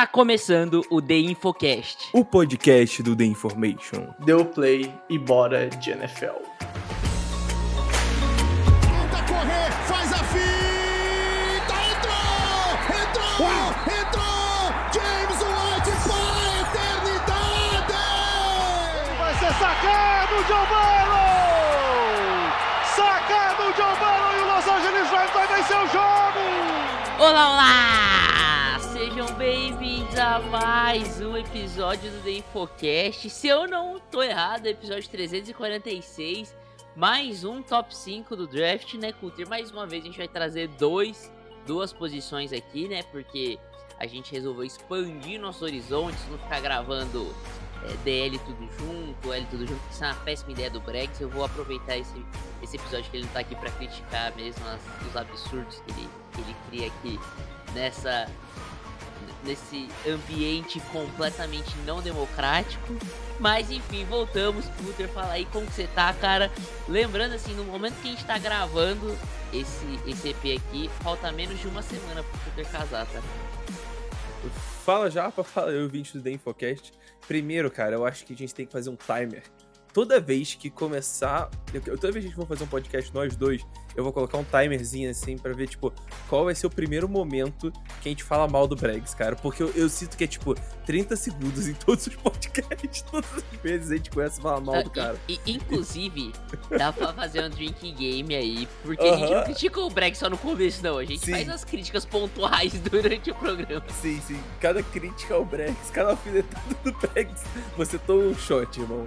Está começando o The Infocast. O podcast do The Information. Deu play e bora de NFL. Mais um episódio do The Infocast. Se eu não tô errado, episódio 346, mais um top 5 do draft, né, Culter? Mais uma vez a gente vai trazer dois, duas posições aqui, né? Porque a gente resolveu expandir nossos horizontes, não ficar gravando é, DL tudo junto, L tudo junto, isso é uma péssima ideia do Brex. Eu vou aproveitar esse, esse episódio que ele não tá aqui pra criticar mesmo as- os absurdos que ele, que ele cria aqui nessa nesse ambiente completamente não democrático. Mas enfim, voltamos. Puter, fala aí como que você tá, cara. Lembrando assim, no momento que a gente tá gravando esse, esse EP aqui, falta menos de uma semana pro Puter casar, tá? Fala já pra falar, eu vim do The Infocast. Primeiro, cara, eu acho que a gente tem que fazer um timer. Toda vez que começar. eu- Toda vez que a gente for fazer um podcast, nós dois, eu vou colocar um timerzinho assim pra ver, tipo, qual vai ser o primeiro momento que a gente fala mal do Bregs, cara. Porque eu, eu sinto que é, tipo, 30 segundos em todos os podcasts. Todas as vezes a gente começa a falar mal do Ah, cara. e- e- inclusive, dá pra fazer um drinking game aí, porque a gente não critica o Breck só no começo, não. A gente Sim. faz as críticas pontuais durante o programa. Sim, sim. Cada crítica ao Brex, cada alfinetada do Brex, você toma um shot, irmão.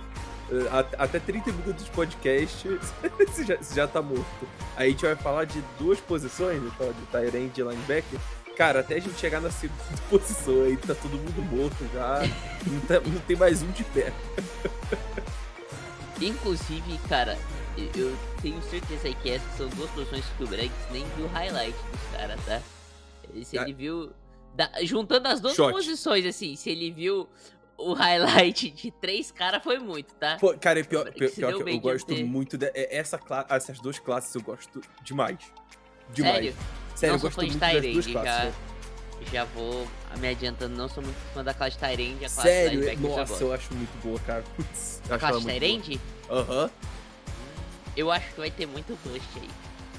A- Até 30 minutos de podcast, você já, você já tá morto. Aí a gente vai falar de duas posições, a gente fala de Tyrande e linebacker. Cara, até a gente chegar na segunda posição aí, tá todo mundo morto já. Não, tá- não tem mais um de pé. Inclusive, cara, eu- tenho certeza que essas são duas posições que o Brex nem viu highlight dos caras, tá? Se Ah. ele viu. da- juntando as duas Shot. posições, assim, se ele viu o highlight de três caras, foi muito, tá? Pô, cara, é pior, Que pior, pior que eu gosto ter. muito de, é- essa essas duas classes eu gosto demais. Demais. Sério? Sério, não eu sou gosto fã de muito das duas Tyrande, classes. já, já vou me adiantando, não sou muito fã da classe Tyrande, a classe Sério? eu já Nossa, gosto. eu acho muito boa, cara. Putz, eu A classe muito Tyrande. Aham. eu acho que vai ter muito bust aí.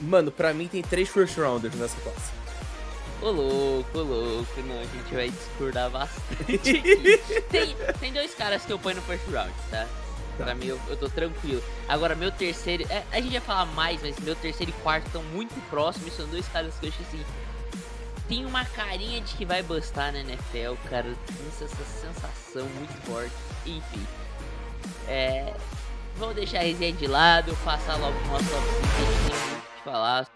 Mano, pra mim tem três first rounders nessa classe. Ô louco, ô louco, não, a gente vai discordar bastante aqui. tem, tem dois caras que eu ponho no first round, tá? Tá. Pra mim, eu, eu tô tranquilo. Agora, meu terceiro. é, a gente vai falar mais, mas meu terceiro e quarto estão muito próximos. São dois caras que eu acho assim. Tem uma carinha de que vai bustar na NFL, cara. Tem essa, sensação muito forte. Enfim. É. Vou deixar a resenha de lado, passar logo pro nosso top 5 que a gente tem muito o que falar.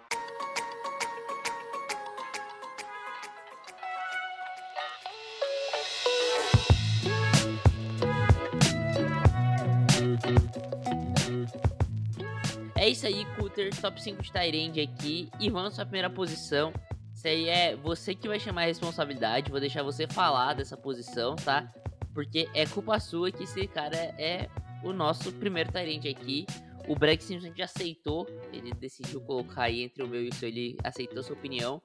É isso aí, Cutter, top 5 de Tyrande aqui. E vamos pra primeira posição. Isso aí é você que vai chamar a responsabilidade. Vou deixar você falar dessa posição, tá? Porque é culpa sua que esse cara é o nosso primeiro Tyrande aqui. O Breck simplesmente aceitou. Ele decidiu colocar aí entre o meu e o seu. Ele aceitou sua opinião.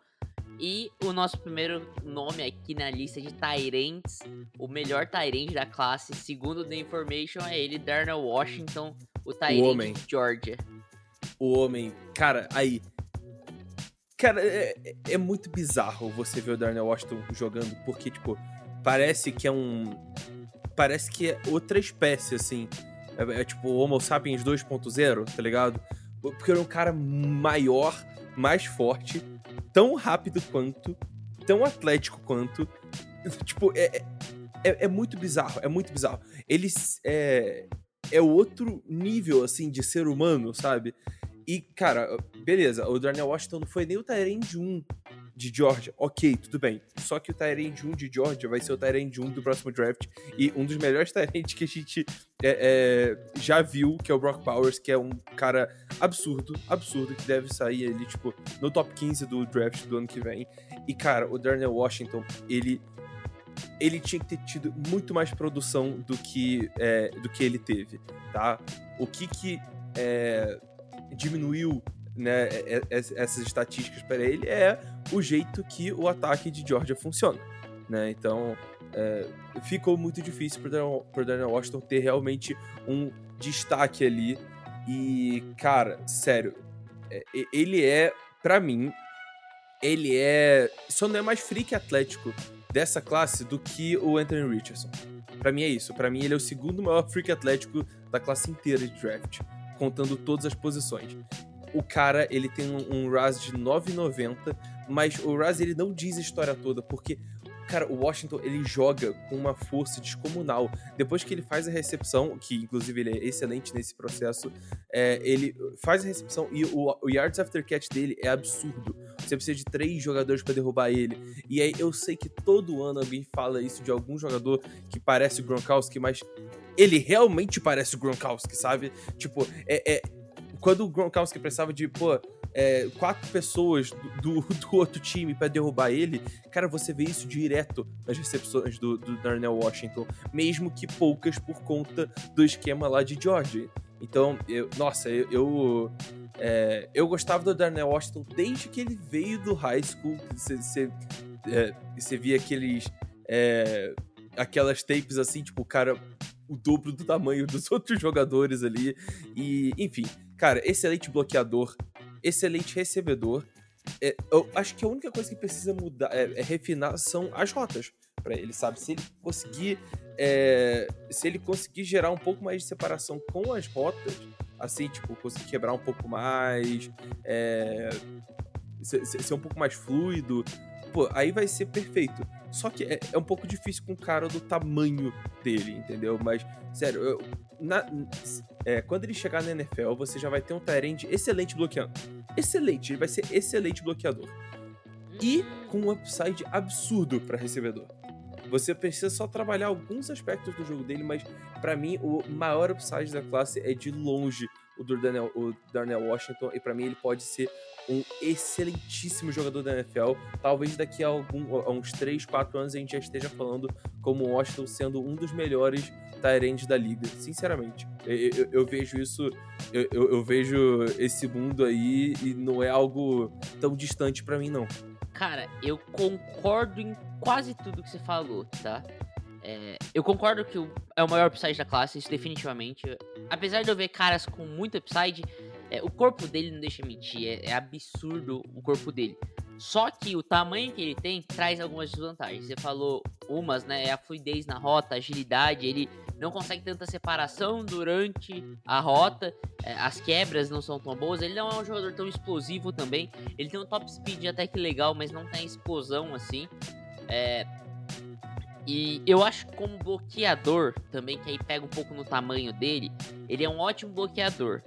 E o nosso primeiro nome aqui na lista de Tyrands, o melhor Tyrande da classe, segundo The Information, é ele, Darnell Washington, o homem. de Georgia. O homem. Cara, aí. Cara, é, é- é muito bizarro você ver o Darnell Washington jogando, porque, tipo, parece que é um. Parece que é outra espécie, assim. É, é tipo Homo sapiens 2.0, tá ligado? Porque ele é um cara maior, mais forte, tão rápido quanto, tão atlético quanto. Tipo, é, é, é- é muito bizarro, é muito bizarro. Ele é, é outro nível, assim, de ser humano, sabe? E, cara, beleza, o Darnell Washington não foi nem o Tyrande 1 de Georgia. Ok, tudo bem. Só que o Tyrande 1 de Georgia vai ser o Tyrande 1 do próximo draft. E um dos melhores Tyrands que a gente é, é, já viu, que é o Brock Powers, que é um cara absurdo, absurdo, que deve sair ali, tipo, no top 15 do draft do ano que vem. E, cara, o Darnell Washington, ele. Ele tinha que ter tido muito mais produção do que, é, do que ele teve, tá? O que que é, diminuiu né, é- é- essas estatísticas para ele é o jeito que o ataque de Georgia funciona. né? Então, é, ficou muito difícil Darnell, pro Darnell Washington ter realmente um destaque ali. E, cara, sério, é, ele é, pra mim, ele é. Só não é mais freak atlético dessa classe do que o Anthony Richardson. Pra mim é isso. Pra mim ele é o segundo maior freak atlético da classe inteira de draft, contando todas as posições. O cara, ele tem um, um RAS de 9,90, mas o RAS ele não diz a história toda, porque Cara, o Washington ele joga com uma força descomunal. Depois que ele faz a recepção, que inclusive ele é excelente nesse processo, é, ele faz a recepção e o, o yards after catch dele é absurdo. Você precisa de três jogadores pra derrubar ele. E aí eu sei que todo ano alguém fala isso de algum jogador que parece o Gronkowski, mas ele realmente parece o Gronkowski, sabe? Tipo, é, é- quando o Gronkowski precisava de, pô, é, quatro pessoas do, do- outro time pra derrubar ele, cara, você vê isso direto nas recepções do, do Darnell Washington, mesmo que poucas por conta do esquema lá de Georgia. Então, eu, nossa, eu, eu, é, eu gostava do Darnell Washington desde que ele veio do high school. Você, é, via aqueles. é, aquelas tapes assim, tipo, o cara, o dobro do tamanho dos outros jogadores ali. E, enfim, cara, excelente bloqueador, excelente recebedor. É, eu acho que a única coisa que precisa mudar, é, é refinar, são as rotas para ele, sabe? Se ele conseguir, é, se ele conseguir gerar um pouco mais de separação com as rotas, assim, tipo, conseguir quebrar um pouco mais, é, ser- ser um pouco mais fluido, pô, aí vai ser perfeito. Só que é, é um pouco difícil com um cara do tamanho dele, entendeu? Mas, sério, eu- na- é, quando ele chegar na NFL, você já vai ter um Tyrande excelente bloqueando. Excelente, ele vai ser excelente bloqueador. E com um upside absurdo para recebedor. Você precisa só trabalhar alguns aspectos do jogo dele, mas pra mim o maior upside da classe é de longe o o Darnell Washington e pra mim ele pode ser um excelentíssimo jogador da NFL. Talvez daqui a, algum, a uns 3, 4 anos a gente já esteja falando como o Washington sendo um dos melhores Tyrands da liga, sinceramente. Eu, eu- eu vejo isso, eu, eu- vejo esse mundo aí e não é algo tão distante pra mim, não. Cara, eu concordo em quase tudo que você falou, tá? É, eu concordo que é o maior upside da classe, isso definitivamente. Apesar de eu ver caras com muito upside, é, o corpo dele não deixa mentir, é, é absurdo o corpo dele. Só que o tamanho que ele tem traz algumas desvantagens. Você falou umas, né? É a fluidez na rota, a agilidade, ele não consegue tanta separação durante a rota, é, as quebras não são tão boas, ele não é um jogador tão explosivo também. Ele tem um top speed até que legal, mas não tem explosão assim. É, E eu acho que como bloqueador também, que aí pega um pouco no tamanho dele, ele é um ótimo bloqueador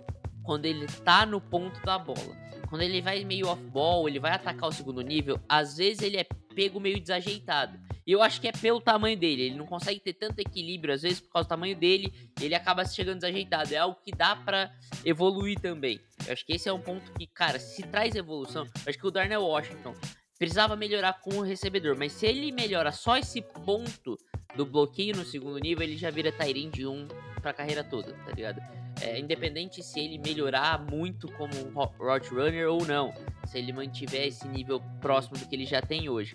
quando ele tá no ponto da bola. Quando ele vai meio off-ball, ele vai atacar o segundo nível, às vezes ele é pego meio desajeitado. E eu acho que é pelo tamanho dele. Ele não consegue ter tanto equilíbrio, às vezes, por causa do tamanho dele, ele acaba chegando desajeitado. É algo que dá pra evoluir também. Eu acho que esse é um ponto que, cara, se traz evolução. Eu acho que o Darnell Washington precisava melhorar com o recebedor, mas se ele melhora só esse ponto do bloqueio no segundo nível, ele já vira Tyrande 1 pra carreira toda, tá ligado? É, independente se ele melhorar muito como um route runner ou não, se ele mantiver esse nível próximo do que ele já tem hoje.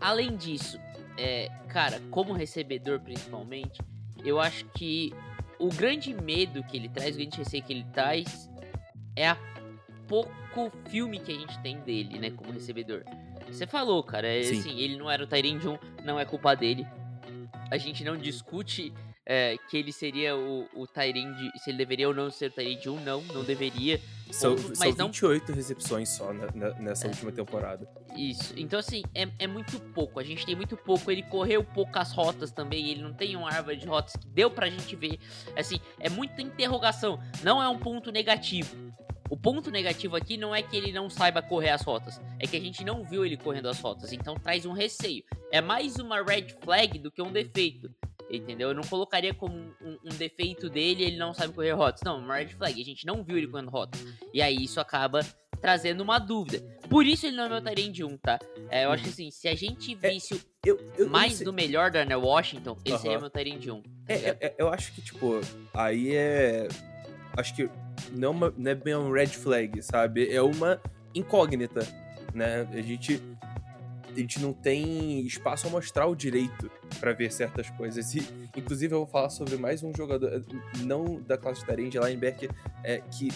Além disso, é, cara, como recebedor principalmente, eu acho que o grande medo que ele traz, o grande receio que ele traz é a pouco filme que a gente tem dele, né, como recebedor. Você falou, cara, é, Sim. assim, ele não era o 1, não é culpa dele. A gente não discute é, que ele seria o, o Tyrande, se ele deveria ou não ser o Tyrande 1, não, não deveria. São, são mas não- 28 recepções só ne- ne- nessa É. última temporada. Isso. Então, assim, é, é muito pouco. A gente tem muito pouco. Ele correu poucas rotas também. Ele não tem uma árvore de rotas que deu pra gente ver. Assim, é muita interrogação. Não é um ponto negativo. O ponto negativo aqui não é que ele não saiba correr as rotas. É que a gente não viu ele correndo as rotas. Então traz um receio. É mais uma red flag do que um defeito. Entendeu? Eu não colocaria como um, um defeito dele ele não sabe correr rotas. Não, uma red flag. A gente não viu ele correndo rotas. E aí isso acaba trazendo uma dúvida. Por isso ele não é meu Tyrande 1, tá? É, eu acho que assim, se a gente visse o Eu, eu, mais do melhor da Arnell Washington, ele Aham. seria meu Tyrande 1. É, é, é, eu acho que, tipo, aí é. Acho que não, é uma- não é bem um red flag, sabe? É uma incógnita, né? A gente. A gente não tem espaço amostral direito para ver certas coisas. E, inclusive, eu vou falar sobre mais um jogador, não da classe de Tyrande, linebacker, é, que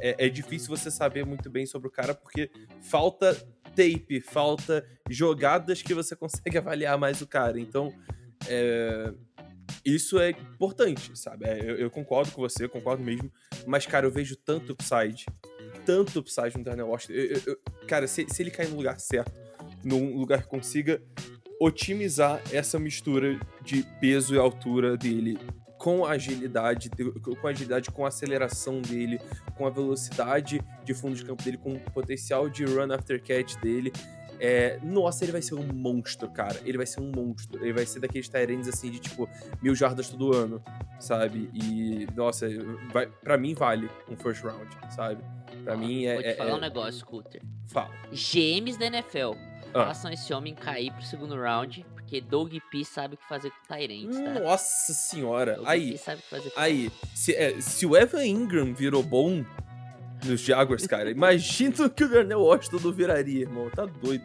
é, é difícil você saber muito bem sobre o cara, porque falta tape, falta jogadas que você consegue avaliar mais o cara. Então, é, isso é importante, sabe? É, eu, eu, concordo com você, concordo mesmo. Mas, cara, eu vejo tanto upside, tanto upside no Darnell Washington. Eu, eu, cara, se, se ele cair no lugar certo, num lugar que consiga otimizar essa mistura de peso e altura dele com a agilidade, com a agilidade, com a aceleração dele, com a velocidade de fundo de campo dele, com o potencial de run after catch dele. É, nossa, ele vai ser um monstro, cara. Ele vai ser um monstro. Ele vai ser daqueles Tyrants assim de tipo mil jardas todo ano, sabe? E, nossa, vai, pra mim vale um first round, sabe? Pra mim é. Vou te é, falar é... um negócio, Scooter. Fala. GMs da NFL. Ah. Façam esse homem cair pro segundo round, porque Doug P sabe o que fazer com Tyrants, tá? Nossa senhora. Doug aí, P sabe o que fazer com aí, se, é, se o Evan Ingram virou bom nos Jaguars, cara, imagina o que o Darnell Washington não viraria, irmão. Tá doido.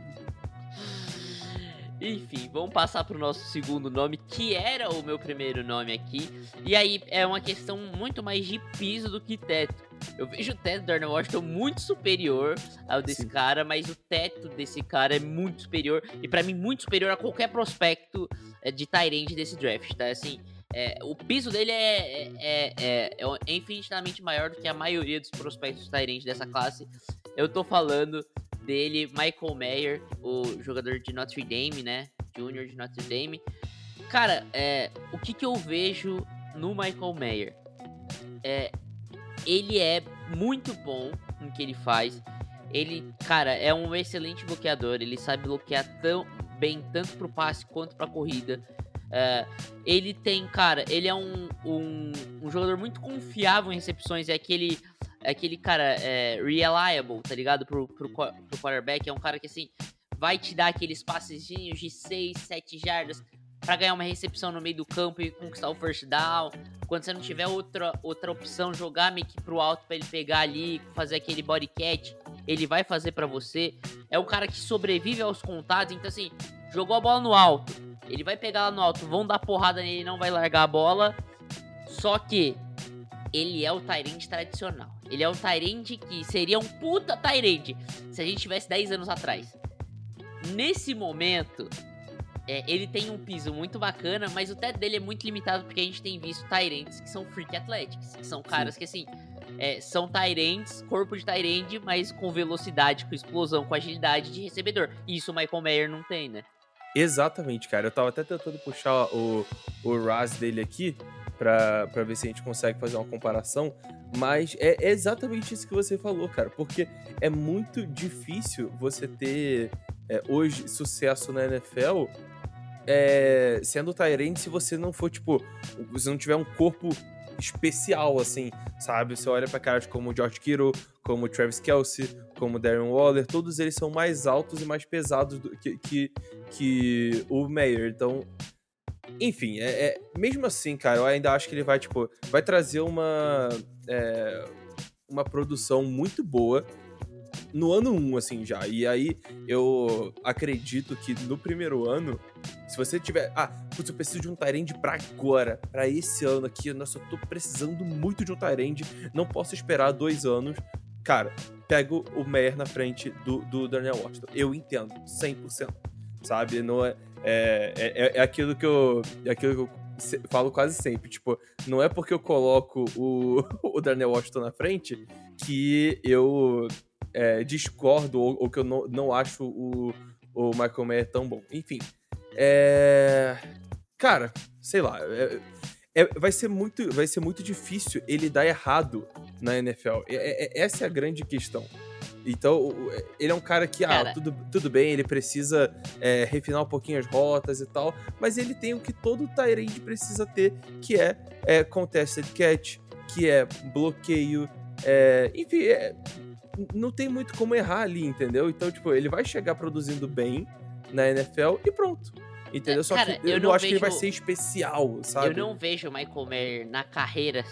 Enfim, vamos passar pro nosso segundo nome, que era o meu primeiro nome aqui. E aí é uma questão muito mais de piso do que teto. Eu vejo o teto do Darnell Washington muito superior ao desse Sim. cara, mas o teto desse cara é muito superior. E para mim, muito superior a qualquer prospecto é, de Tyrande desse draft, tá? Assim, é, o piso dele é, é, é, é, infinitamente maior do que a maioria dos prospectos Tyrande dessa classe. Eu tô falando dele, Michael Mayer, o jogador de Notre Dame, né? Júnior de Notre Dame. Cara, é, o que, que eu vejo no Michael Mayer? É, ele é muito bom no que ele faz. Ele, cara, é um excelente bloqueador. Ele sabe bloquear tão bem tanto pro passe quanto pra corrida. É, ele tem, cara, ele é um, um, um, jogador muito confiável em recepções. É aquele é aquele cara é, reliable, tá ligado? Pro, pro, pro quarterback. É um cara que, assim, vai te dar aqueles passezinhos de 6, 7 jardas para ganhar uma recepção no meio do campo e conquistar o first down. Quando você não tiver outra, outra opção, jogar meio que pro alto para ele pegar ali, fazer aquele body catch, ele vai fazer para você. É um cara que sobrevive aos contatos, então assim, jogou a bola no alto, ele vai pegar lá no alto, vão dar porrada nele, não vai largar a bola. Só que ele é o Tyrande tradicional. Ele é um Tyrande que seria um puta Tyrande se a gente tivesse 10 anos atrás. Nesse momento, é, ele tem um piso muito bacana, mas o teto dele é muito limitado porque a gente tem visto Tyrands que são freak athletics, que são caras Sim. que assim. É, são Tyrands, corpo de Tyrande, mas com velocidade, com explosão, com agilidade de recebedor. Isso o Michael Mayer não tem, né? Exatamente, cara. Eu tava até tentando puxar o, o RAS dele aqui, para ver se a gente consegue fazer uma comparação, mas é exatamente isso que você falou, cara, porque é muito difícil você ter é, hoje sucesso na NFL é, sendo Tyrande se você não for, tipo, você não tiver um corpo especial, assim, sabe? Você olha para caras como George Kittle, como Travis Kelsey, como Darren Waller, todos eles são mais altos e mais pesados do, que, que, que o Mayer. Então, enfim, é, é, mesmo assim, cara, eu ainda acho que ele vai, tipo, vai trazer uma, é, uma produção muito boa no ano 1, assim, já. E aí, eu acredito que no primeiro ano, se você tiver... Ah, putz, eu preciso de um Tyrande pra agora, pra esse ano aqui. Nossa, eu tô precisando muito de um Tyrande, não posso esperar dois anos. Cara, pego o Meyer na frente do, do Daniel Washington. Eu entendo, 100%, sabe? Não é... É, é, é aquilo que eu. É aquilo que eu falo quase sempre. Tipo, não é porque eu coloco o, o Darnell Washington na frente que eu é, discordo ou, ou, que eu não, não acho o, o Michael Mayer tão bom. Enfim. É. Cara, sei lá. É, é, vai, ser muito, vai ser muito difícil ele dar errado na NFL. É, é, essa é a grande questão. Então, ele é um cara que, ah, cara. ah, tudo, tudo bem, ele precisa é, refinar um pouquinho as rotas e tal, mas ele tem o que todo Tyrande precisa ter, que é, é contested catch, que é bloqueio, é, enfim, é, não tem muito como errar ali, entendeu? Então, tipo, ele vai chegar produzindo bem na NFL e pronto. Entendeu? Só cara, que eu, eu não acho vejo, que ele vai ser especial, sabe? Eu não vejo o Michael Mayer na carreira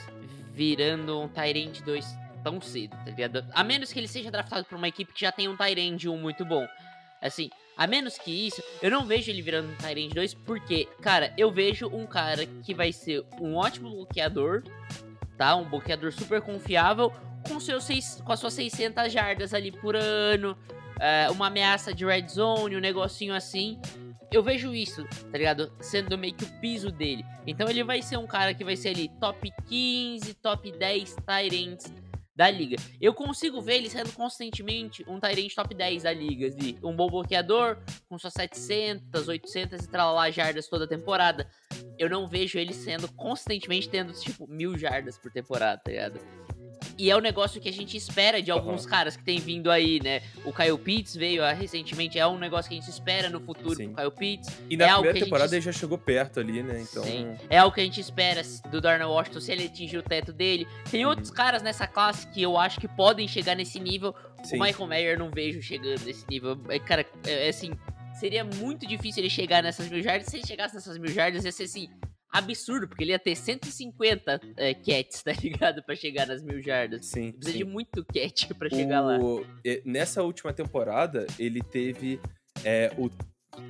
virando um Tyrande 2 tão cedo, tá ligado? A menos que ele seja draftado por uma equipe que já tem um Tyrande 1 muito bom. Assim, a menos que isso, eu não vejo ele virando um Tyrant 2, porque, cara, eu vejo um cara que vai ser um ótimo bloqueador, tá? Um bloqueador super confiável, com, seus seis, com as suas 600 jardas ali por ano, é, uma ameaça de red zone, um negocinho assim. Eu vejo isso, tá ligado? Sendo meio que o piso dele. Então ele vai ser um cara que vai ser ali top 15, top 10 Tyrants da liga. Eu consigo ver ele sendo constantemente um Tyrant top 10 da liga. De um bom bloqueador, com suas 700, 800 e lá jardas toda temporada. Eu não vejo ele sendo constantemente tendo, tipo, mil jardas por temporada, tá ligado? E é o um negócio que a gente espera de alguns uhum. caras que tem vindo aí, né? O Kyle Pitts veio ah, recentemente, é um negócio que a gente espera no futuro Sim. com o Kyle Pitts. E na é primeira temporada gente... ele já chegou perto ali, né? Então... Sim. É algo que a gente espera do Darnell Washington se ele atingir o teto dele. Tem uhum. outros caras nessa classe que eu acho que podem chegar nesse nível. Sim. O Michael Mayer não vejo chegando nesse nível. É, cara, é, é assim, seria muito difícil ele chegar nessas mil jardas. Se ele chegasse nessas mil jardas, ia ser assim, absurdo, porque ele ia ter 150 é, cats, tá ligado? Pra chegar nas mil jardas. Sim. Precisa sim. de muito cat pra chegar lá. Nessa última temporada, ele teve é, o,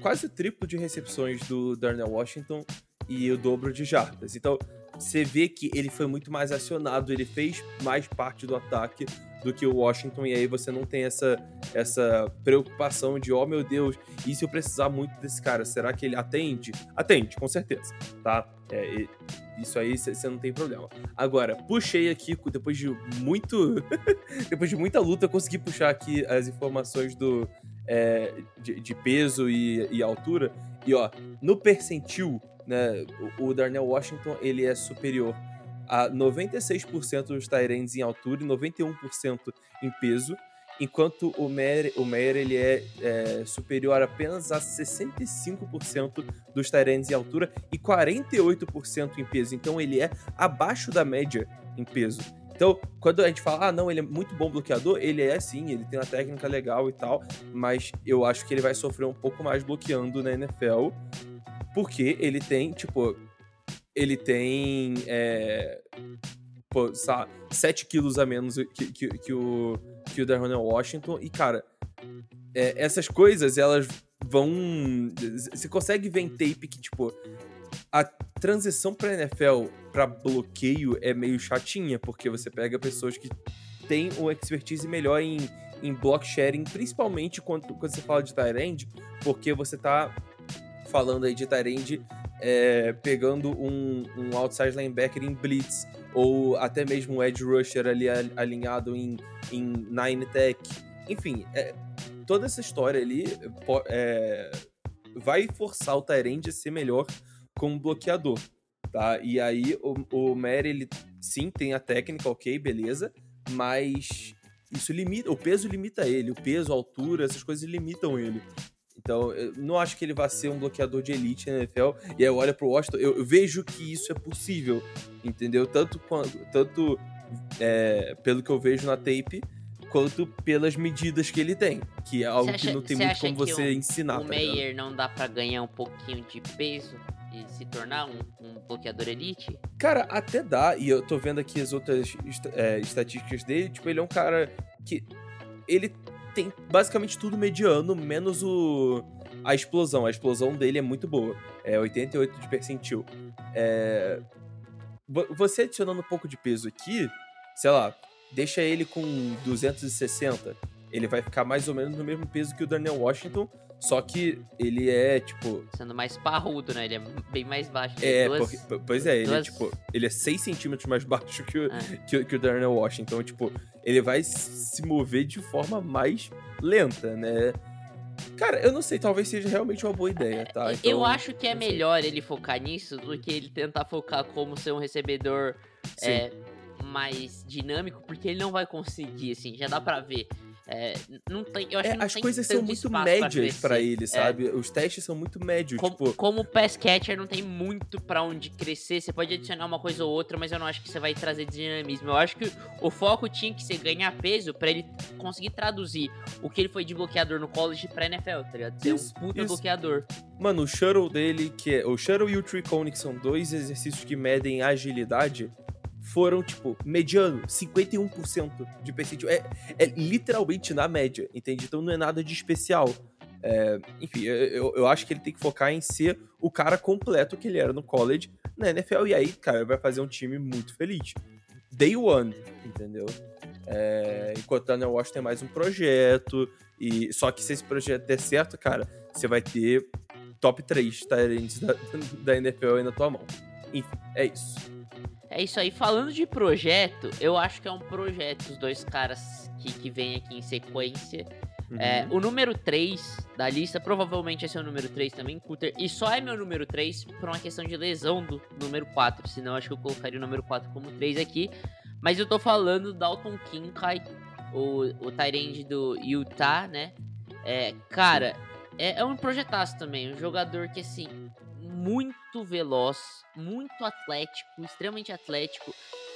quase o triplo de recepções do Darnell Washington e o dobro de jardas. Então, você vê que ele foi muito mais acionado, ele fez mais parte do ataque do que o Washington, e aí você não tem essa, essa preocupação de, oh meu Deus, e se eu precisar muito desse cara, será que ele atende? Atende, com certeza, tá? É, isso aí você não tem problema. Agora, puxei aqui, depois de muito. depois de muita luta, consegui puxar aqui as informações do. É, de, de, peso e, e altura. E ó, no percentil, né, o, Darnell Washington ele é superior a 96% dos Tyrants em altura e 91% em peso, enquanto o Meyer, o Meyer ele é, é superior apenas a 65% dos Tyrants em altura e 48% em peso. Então ele é abaixo da média em peso. Então, quando a gente fala, ah, não, ele é muito bom bloqueador, ele é sim, ele tem uma técnica legal e tal, mas eu acho que ele vai sofrer um pouco mais bloqueando na NFL, porque ele tem, tipo, ele tem é, pô, 7 quilos a menos que, que, que o, que o Darnell Washington. E, cara, é, essas coisas, elas vão. Você consegue ver em tape que, tipo, a transição pra NFL pra bloqueio é meio chatinha, porque você pega pessoas que têm uma expertise melhor em, em block sharing, principalmente quando, quando você fala de Tyrande, porque você tá falando aí de Tyrande é, pegando um, um outside linebacker em blitz, ou até mesmo um edge rusher ali alinhado em, em nine tech. Enfim, é, toda essa história ali é, vai forçar o Tyrande a ser melhor como bloqueador, tá? E aí o, o Mary, ele sim tem a técnica, ok, beleza, mas isso limita, o peso limita ele, o peso, a altura, essas coisas limitam ele. Então, eu não acho que ele vai ser um bloqueador de elite na NFL. E aí eu olho pro Washington, eu, eu vejo que isso é possível, entendeu? Tanto, tanto é, pelo que eu vejo na tape, quanto pelas medidas que ele tem. Que é algo acha, que não tem muito como você o, ensinar. O tá Meyer não dá para ganhar um pouquinho de peso e se tornar um, um, bloqueador elite? Cara, até dá. E eu tô vendo aqui as outras é, estatísticas dele. Tipo, ele é um cara que. Ele tem basicamente tudo mediano, menos o a explosão. A explosão dele é muito boa. É 88 de percentil. É... Você adicionando um pouco de peso aqui, sei lá, deixa ele com 260. Ele vai ficar mais ou menos no mesmo peso que o Daniel Washington, só que ele é, tipo. Sendo mais parrudo, né? Ele é bem mais baixo. É, duas, porque, pois é, duas... ele é, tipo. Ele é 6 centímetros mais baixo que o, é. que, que, o Darnell Washington. Então, tipo, ele vai se mover de forma mais lenta, né? Cara, eu não sei, talvez seja realmente uma boa ideia, tá? Então, eu acho que é melhor ele focar nisso do que ele tentar focar como ser um recebedor é, mais dinâmico, porque ele não vai conseguir, assim, já dá pra ver. É, não tem, eu acho é, que as coisas são muito médias para ele, é. sabe? É. Os testes são muito médios. Com, tipo... Como o pass catcher não tem muito para onde crescer, você pode adicionar uma coisa ou outra, mas eu não acho que você vai trazer dinamismo. Eu acho que o foco tinha que ser ganhar peso para ele conseguir traduzir o que ele foi de bloqueador no college pra NFL, tá ligado? Ser isso, um puta isso. bloqueador. Mano, o shuttle dele, que é. O shuttle e o tree cone, que são dois exercícios que medem agilidade foram, tipo, mediano, 51% de percentil. É, é literalmente na média, entende? Então não é nada de especial. É, enfim, eu, eu acho que ele tem que focar em ser o cara completo que ele era no college, na NFL, e aí, cara, vai fazer um time muito feliz. Day one, entendeu? É, enquanto o Daniel Washington tem mais um projeto, e só que se esse projeto der certo, cara, você vai ter top 3 Tyrants da, da NFL aí na tua mão. Enfim, é isso. É isso aí. Falando de projeto, eu acho que é um projeto, os dois caras que, que vêm aqui em sequência. Uhum. É, o número 3 da lista, provavelmente esse é o número 3 também, Cutter. E só é meu número 3 por uma questão de lesão do número 4. Senão acho que eu colocaria o número 4 como 3 aqui. Mas eu tô falando Dalton Kincaid, o, o Tyrande do Utah, né? É, cara, é, é um projetaço também. Um jogador que, assim, muito veloz, muito atlético, extremamente atlético.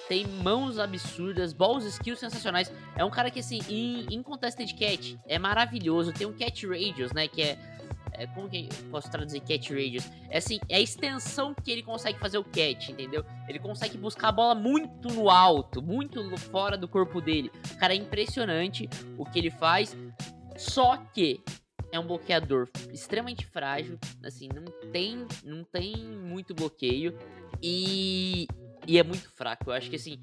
Tem mãos absurdas, balls skills sensacionais. É um cara que, assim, em, em contested catch, é maravilhoso. Tem um catch radius, né? Que é, é. como que eu posso traduzir catch radius? É assim, é a extensão que ele consegue fazer o catch, entendeu? Ele consegue buscar a bola muito no alto, muito fora do corpo dele. Cara é impressionante o que ele faz. Só que é um bloqueador extremamente frágil, assim, não tem, não tem muito bloqueio e, e é muito fraco. Eu acho que assim,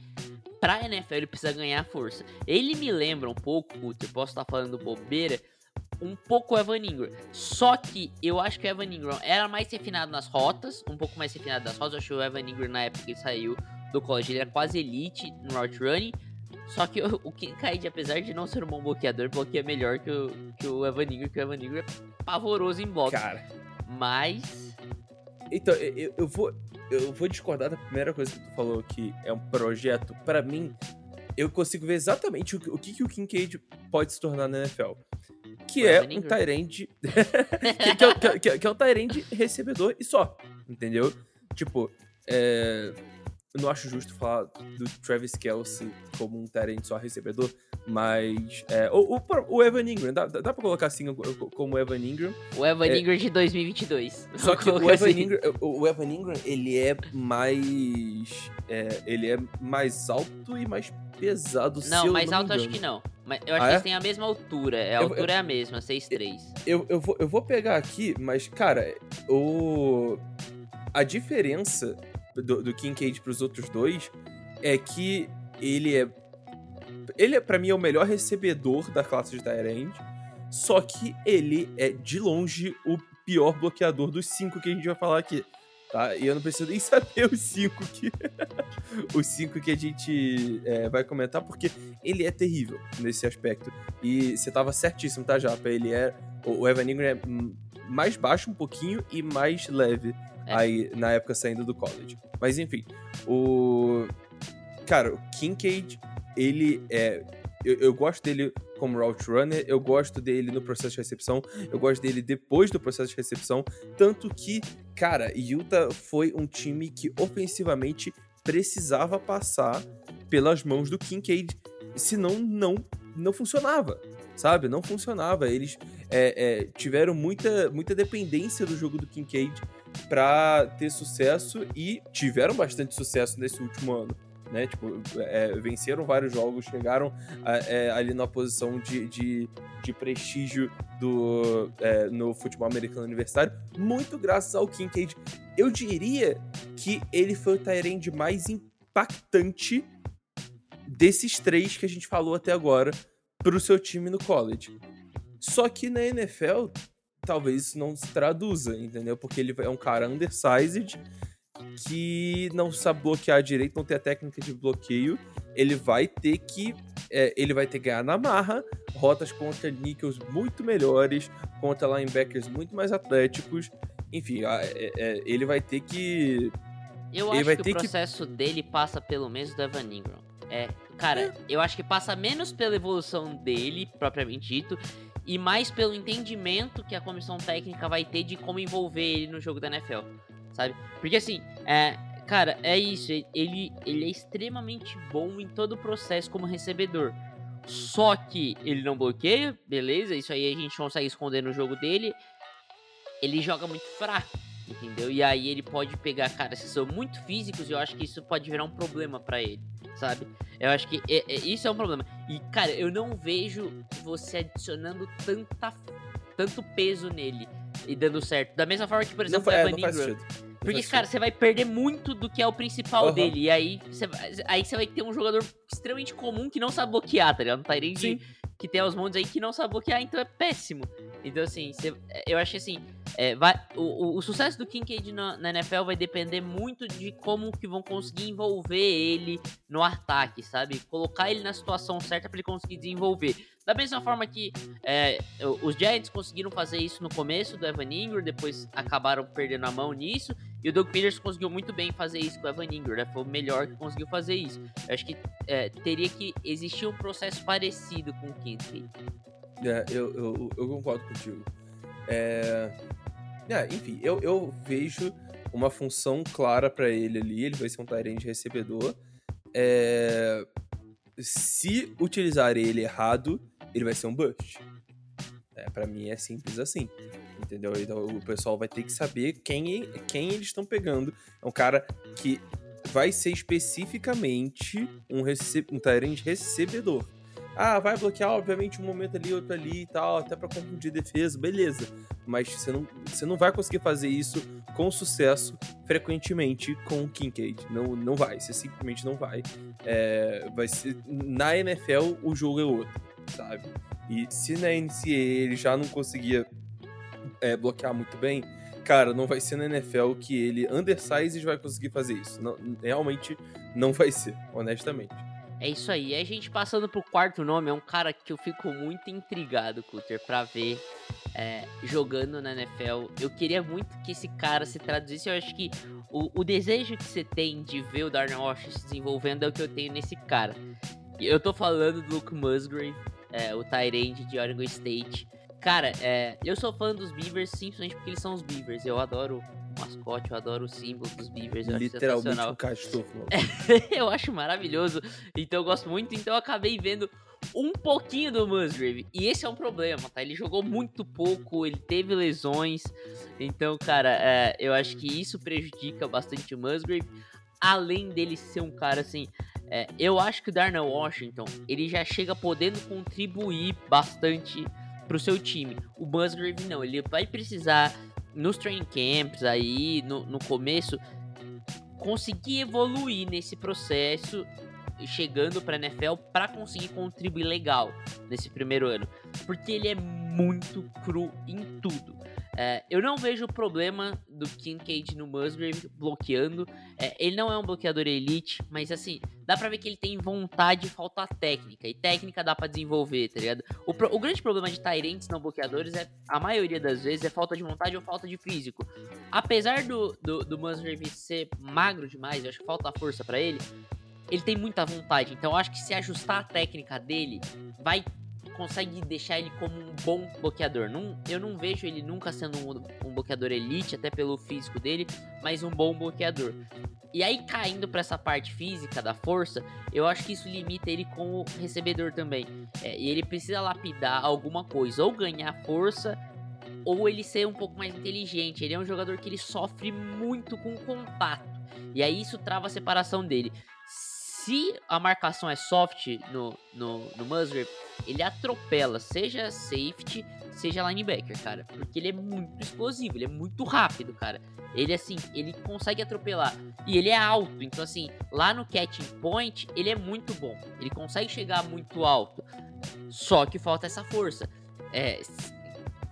pra NFL ele precisa ganhar força. Ele me lembra um pouco, putz, eu posso estar falando bobeira, um pouco o Evan Ingram. Só que eu acho que o Evan Ingram era mais refinado nas rotas, um pouco mais refinado nas rotas. Eu acho que o Evan Ingram na época que ele saiu do college, ele era quase elite no route running. Só que o, o apesar de não ser um bom bloqueador, bloqueia melhor que o, que o Evan Ingram, que o Evan Ingram é pavoroso em bloco. Cara. Mas. Então, eu, eu, vou. Eu vou discordar da primeira coisa que tu falou, que é um projeto. Para mim, eu consigo ver exatamente o, o que, que o Kincaid pode se tornar na NFL. Que é um. Tyrande. que, que, é, que, que, que é um Tyrande recebedor e só. Entendeu? Tipo, é, eu não acho justo falar do Travis Kelsey como um Tyrande só recebedor, mas. É, o, o, o Evan Ingram, dá, dá pra colocar assim como o Evan Ingram. O Evan É. Ingram de 2022. Só que o Evan, assim. Ingram, o Evan Ingram, ele é mais. é, ele é mais alto e mais pesado. Não, eu mais não alto acho que não. Mas eu acho Ah, que é? eles têm a mesma altura. A Eu- altura é a mesma, 6'3". Eu, eu, vou, eu vou pegar aqui, mas, cara, o. A diferença do, do Kincaid pros outros dois é que ele é. Ele, é, pra mim, é o melhor recebedor da classe de Tyrande. Só que ele é, de longe, o pior bloqueador dos cinco que a gente vai falar aqui. Tá? E eu não preciso nem saber os cinco que. os cinco que a gente é, vai comentar, porque ele é terrível nesse aspecto. E você tava certíssimo, tá, Japa? Ele é. O Evan Ingram é mais baixo um pouquinho e mais leve É. aí na época saindo do college. Mas enfim, o. Cara, o Kincaid, ele é. Eu, eu gosto dele como route runner, eu gosto dele no processo de recepção, eu gosto dele depois do processo de recepção. Tanto que, cara, Utah foi um time que ofensivamente precisava passar pelas mãos do Kincaid, senão não, não funcionava, sabe? Não funcionava. Eles é, é, tiveram muita, muita dependência do jogo do Kincaid para ter sucesso e tiveram bastante sucesso nesse último ano. Né? Tipo, é, venceram vários jogos, chegaram é, ali na posição de, de, de prestígio do, é, no futebol americano universitário, muito graças ao Kincaid. Eu diria que ele foi o Tyrande mais impactante desses três que a gente falou até agora pro seu time no college. Só que na NFL, talvez isso não se traduza, entendeu? Porque ele é um cara undersized que não sabe bloquear direito, não tem a técnica de bloqueio. Ele vai ter que. é, ele vai ter que ganhar na marra, rotas contra nickels muito melhores, contra linebackers muito mais atléticos. Enfim, a- é- é, ele vai ter que. Eu Ele acho que o que- processo dele passa pelo menos do Evan Ingram. É, cara, eu acho que passa menos pela evolução dele, propriamente dito, e mais pelo entendimento que a comissão técnica vai ter de como envolver ele no jogo da NFL, sabe? Porque assim, é, cara, é isso, ele, ele é extremamente bom em todo o processo como recebedor. Só que ele não bloqueia, beleza, isso aí a gente consegue esconder no jogo dele. Ele joga muito fraco, entendeu? E aí ele pode pegar caras que são muito físicos e eu acho que isso pode virar um problema pra ele, sabe? Eu acho que é- é- isso é um problema. E, cara, eu não vejo você adicionando tanta tanto peso nele e dando certo. Da mesma forma que, por exemplo, é, Evan não Ingram. sentido. Não Porque, cara, você vai perder muito do que é o principal Aham. dele. E aí você, vai- aí você vai ter um jogador extremamente comum que não sabe bloquear, tá ligado? Um Tyrande Sim. que tem aos montes aí que não sabe bloquear, então é péssimo. Então, assim, você- eu acho que assim, é, vai, o, o- sucesso do Kincaid na, na NFL vai depender muito de como que vão conseguir envolver ele no ataque, sabe? Colocar ele na situação certa pra ele conseguir desenvolver. Da mesma forma que é, os Giants conseguiram fazer isso no começo do Evan Ingram, depois acabaram perdendo a mão nisso, e o Doug Peters conseguiu muito bem fazer isso com o Evan Ingram, né? Foi o melhor que conseguiu fazer isso. Eu acho que é, teria que existir um processo parecido com o Kincaid. É, eu, eu, eu concordo contigo. É, é, enfim, eu, eu vejo uma função clara pra ele ali. Ele vai ser um Tyrande recebedor. É, se utilizar ele errado, ele vai ser um bust. É, para mim é simples assim. Entendeu? Então o pessoal vai ter que saber quem, quem eles estão pegando. É um cara que vai ser especificamente um, rece um Tyrande recebedor. Ah, vai bloquear, obviamente, um momento ali, outro ali e tal, até pra confundir defesa, beleza. Mas você não, você não vai conseguir fazer isso com sucesso frequentemente com o Kincaid. Não, não vai, você simplesmente não vai. É, vai ser, na NFL, o jogo é outro, sabe? E se na NCAA ele já não conseguia é, bloquear muito bem, cara, não vai ser na NFL que ele, undersized, vai conseguir fazer isso. Não, realmente não vai ser, honestamente. É isso aí. A gente passando pro quarto nome, é um cara que eu fico muito intrigado, Cutter, pra ver é, jogando na NFL. Eu queria muito que esse cara se traduzisse. Eu acho que o, o desejo que você tem de ver o Darnell Washington se desenvolvendo é o que eu tenho nesse cara. Eu tô falando do Luke Musgrave, é, o Tyrande de Oregon State. Cara, é, eu sou fã dos Beavers simplesmente porque eles são os Beavers. Eu adoro mascote, eu adoro o símbolo dos Beavers. Eu Literalmente sensacional. um castor. mano. eu acho maravilhoso. Então eu gosto muito. Então eu acabei vendo um pouquinho do Musgrave. E esse é um problema, tá? Ele jogou muito pouco, ele teve lesões. Então, cara, é, eu acho que isso prejudica bastante o Musgrave. Além dele ser um cara assim. é, eu acho que o Darnell Washington ele já chega podendo contribuir bastante pro seu time. O Musgrave não, ele vai precisar nos training camps aí, no, no começo, conseguir evoluir nesse processo, chegando pra NFL pra conseguir contribuir legal nesse primeiro ano, porque ele é muito cru em tudo. É, eu não vejo o problema do Kincaid no Musgrave bloqueando. É, ele não é um bloqueador elite, mas assim, dá pra ver que ele tem vontade e falta técnica. E técnica dá pra desenvolver, tá ligado? O, pro- o grande problema de Tyrants não bloqueadores é, a maioria das vezes, é falta de vontade ou falta de físico. Apesar do, do, do Musgrave ser magro demais, eu acho que falta força pra ele, ele tem muita vontade. Então eu acho que se ajustar a técnica dele, vai consegue deixar ele como um bom bloqueador. Não, eu não vejo ele nunca sendo um, um bloqueador elite, até pelo físico dele, mas um bom bloqueador. E aí, caindo pra essa parte física da força, eu acho que isso limita ele como recebedor também. É, e ele precisa lapidar alguma coisa, ou ganhar força, ou ele ser um pouco mais inteligente. Ele é um jogador que ele sofre muito com contato. E aí isso trava a separação dele. Se a marcação é soft no, no, no Musgrave, ele atropela, seja safety, seja linebacker, cara. Porque ele é muito explosivo, ele é muito rápido, cara. Ele, assim, ele consegue atropelar. E ele é alto, então, assim, lá no catching point, ele é muito bom. Ele consegue chegar muito alto. Só que falta essa força. É,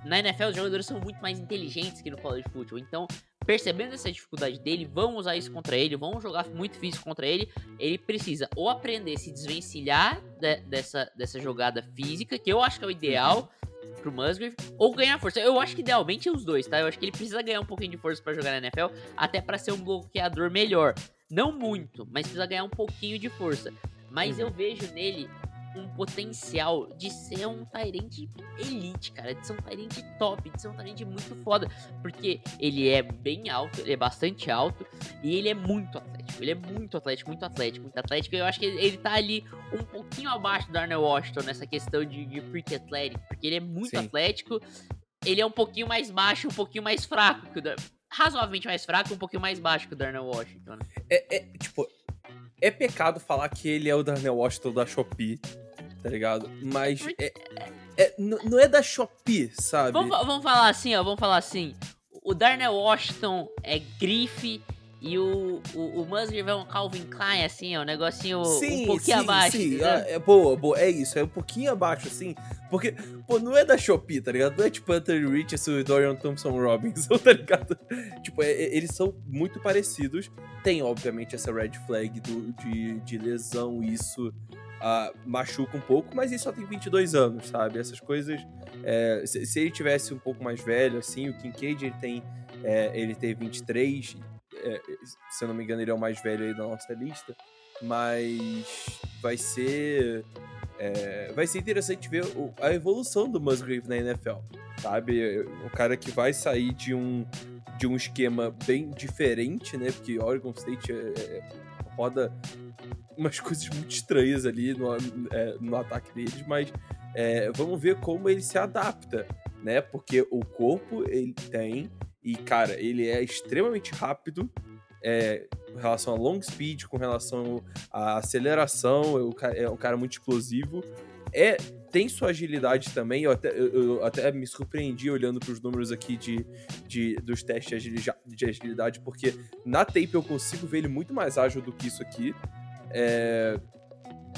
na NFL, os jogadores são muito mais inteligentes que no college football. Então, percebendo essa dificuldade dele, vão usar isso contra ele, vão jogar muito físico contra ele. Ele precisa ou aprender a se desvencilhar de- dessa, dessa jogada física, que eu acho que é o ideal pro Musgrave, ou ganhar força. Eu acho que idealmente é os dois, tá? Eu acho que ele precisa ganhar um pouquinho de força pra jogar na NFL, até pra ser um bloqueador melhor. Não muito, mas precisa ganhar um pouquinho de força. Mas eu vejo nele um potencial de ser um Tyrande elite, cara. De ser um Tyrande top, de ser um Tyrande muito foda. Porque ele é bem alto, ele é bastante alto e ele é muito atlético. Ele é muito atlético, muito atlético, muito atlético. Eu acho que ele, ele tá ali um pouquinho abaixo do Darnell Washington nessa questão de, de freak athletic, porque ele é muito Sim. atlético. Ele é um pouquinho mais baixo, um pouquinho mais fraco que o Dar- razoavelmente mais fraco, um pouquinho mais baixo que o Darnell Washington. né? É, é, tipo, é pecado falar que ele é o Darnell Washington da Shopee, tá ligado? Mas é, é, não é da Shopee, sabe? Vamos, vamos falar assim, ó. Vamos falar assim. O Darnell Washington é grife e o, o, o Musgrave é um Calvin Klein, assim, ó. Um negocinho um pouquinho abaixo. Sim, entendeu? é, é boa, boa, é isso, é um pouquinho abaixo, assim, porque, pô, não é da Shopee, tá ligado? Não é tipo Anthony Richardson e Dorian Thompson Robinson, tá ligado? Tipo, é- é- eles são muito parecidos, tem, obviamente, essa red flag do, de, de lesão, isso machuca um pouco, mas ele só tem 22 anos, sabe? Essas coisas, é, se, se ele tivesse um pouco mais velho, assim, o Kincaid, ele tem, é, ele tem 23, é, se eu não me engano, ele é o mais velho aí da nossa lista, mas vai ser é, vai ser interessante ver a evolução do Musgrave na NFL, sabe? O cara que vai sair de um de um esquema bem diferente, né? Porque Oregon State é- é- roda umas coisas muito estranhas ali no, é, no ataque deles, mas é, vamos ver como ele se adapta, né? Porque o corpo ele tem e cara, ele é extremamente rápido. É, com relação a long speed, com relação à aceleração, é é um cara muito explosivo. É, tem sua agilidade também, eu até, eu, eu até me surpreendi olhando para os números aqui de, de, dos testes de agilidade, de agilidade, porque na tape eu consigo ver ele muito mais ágil do que isso aqui. É,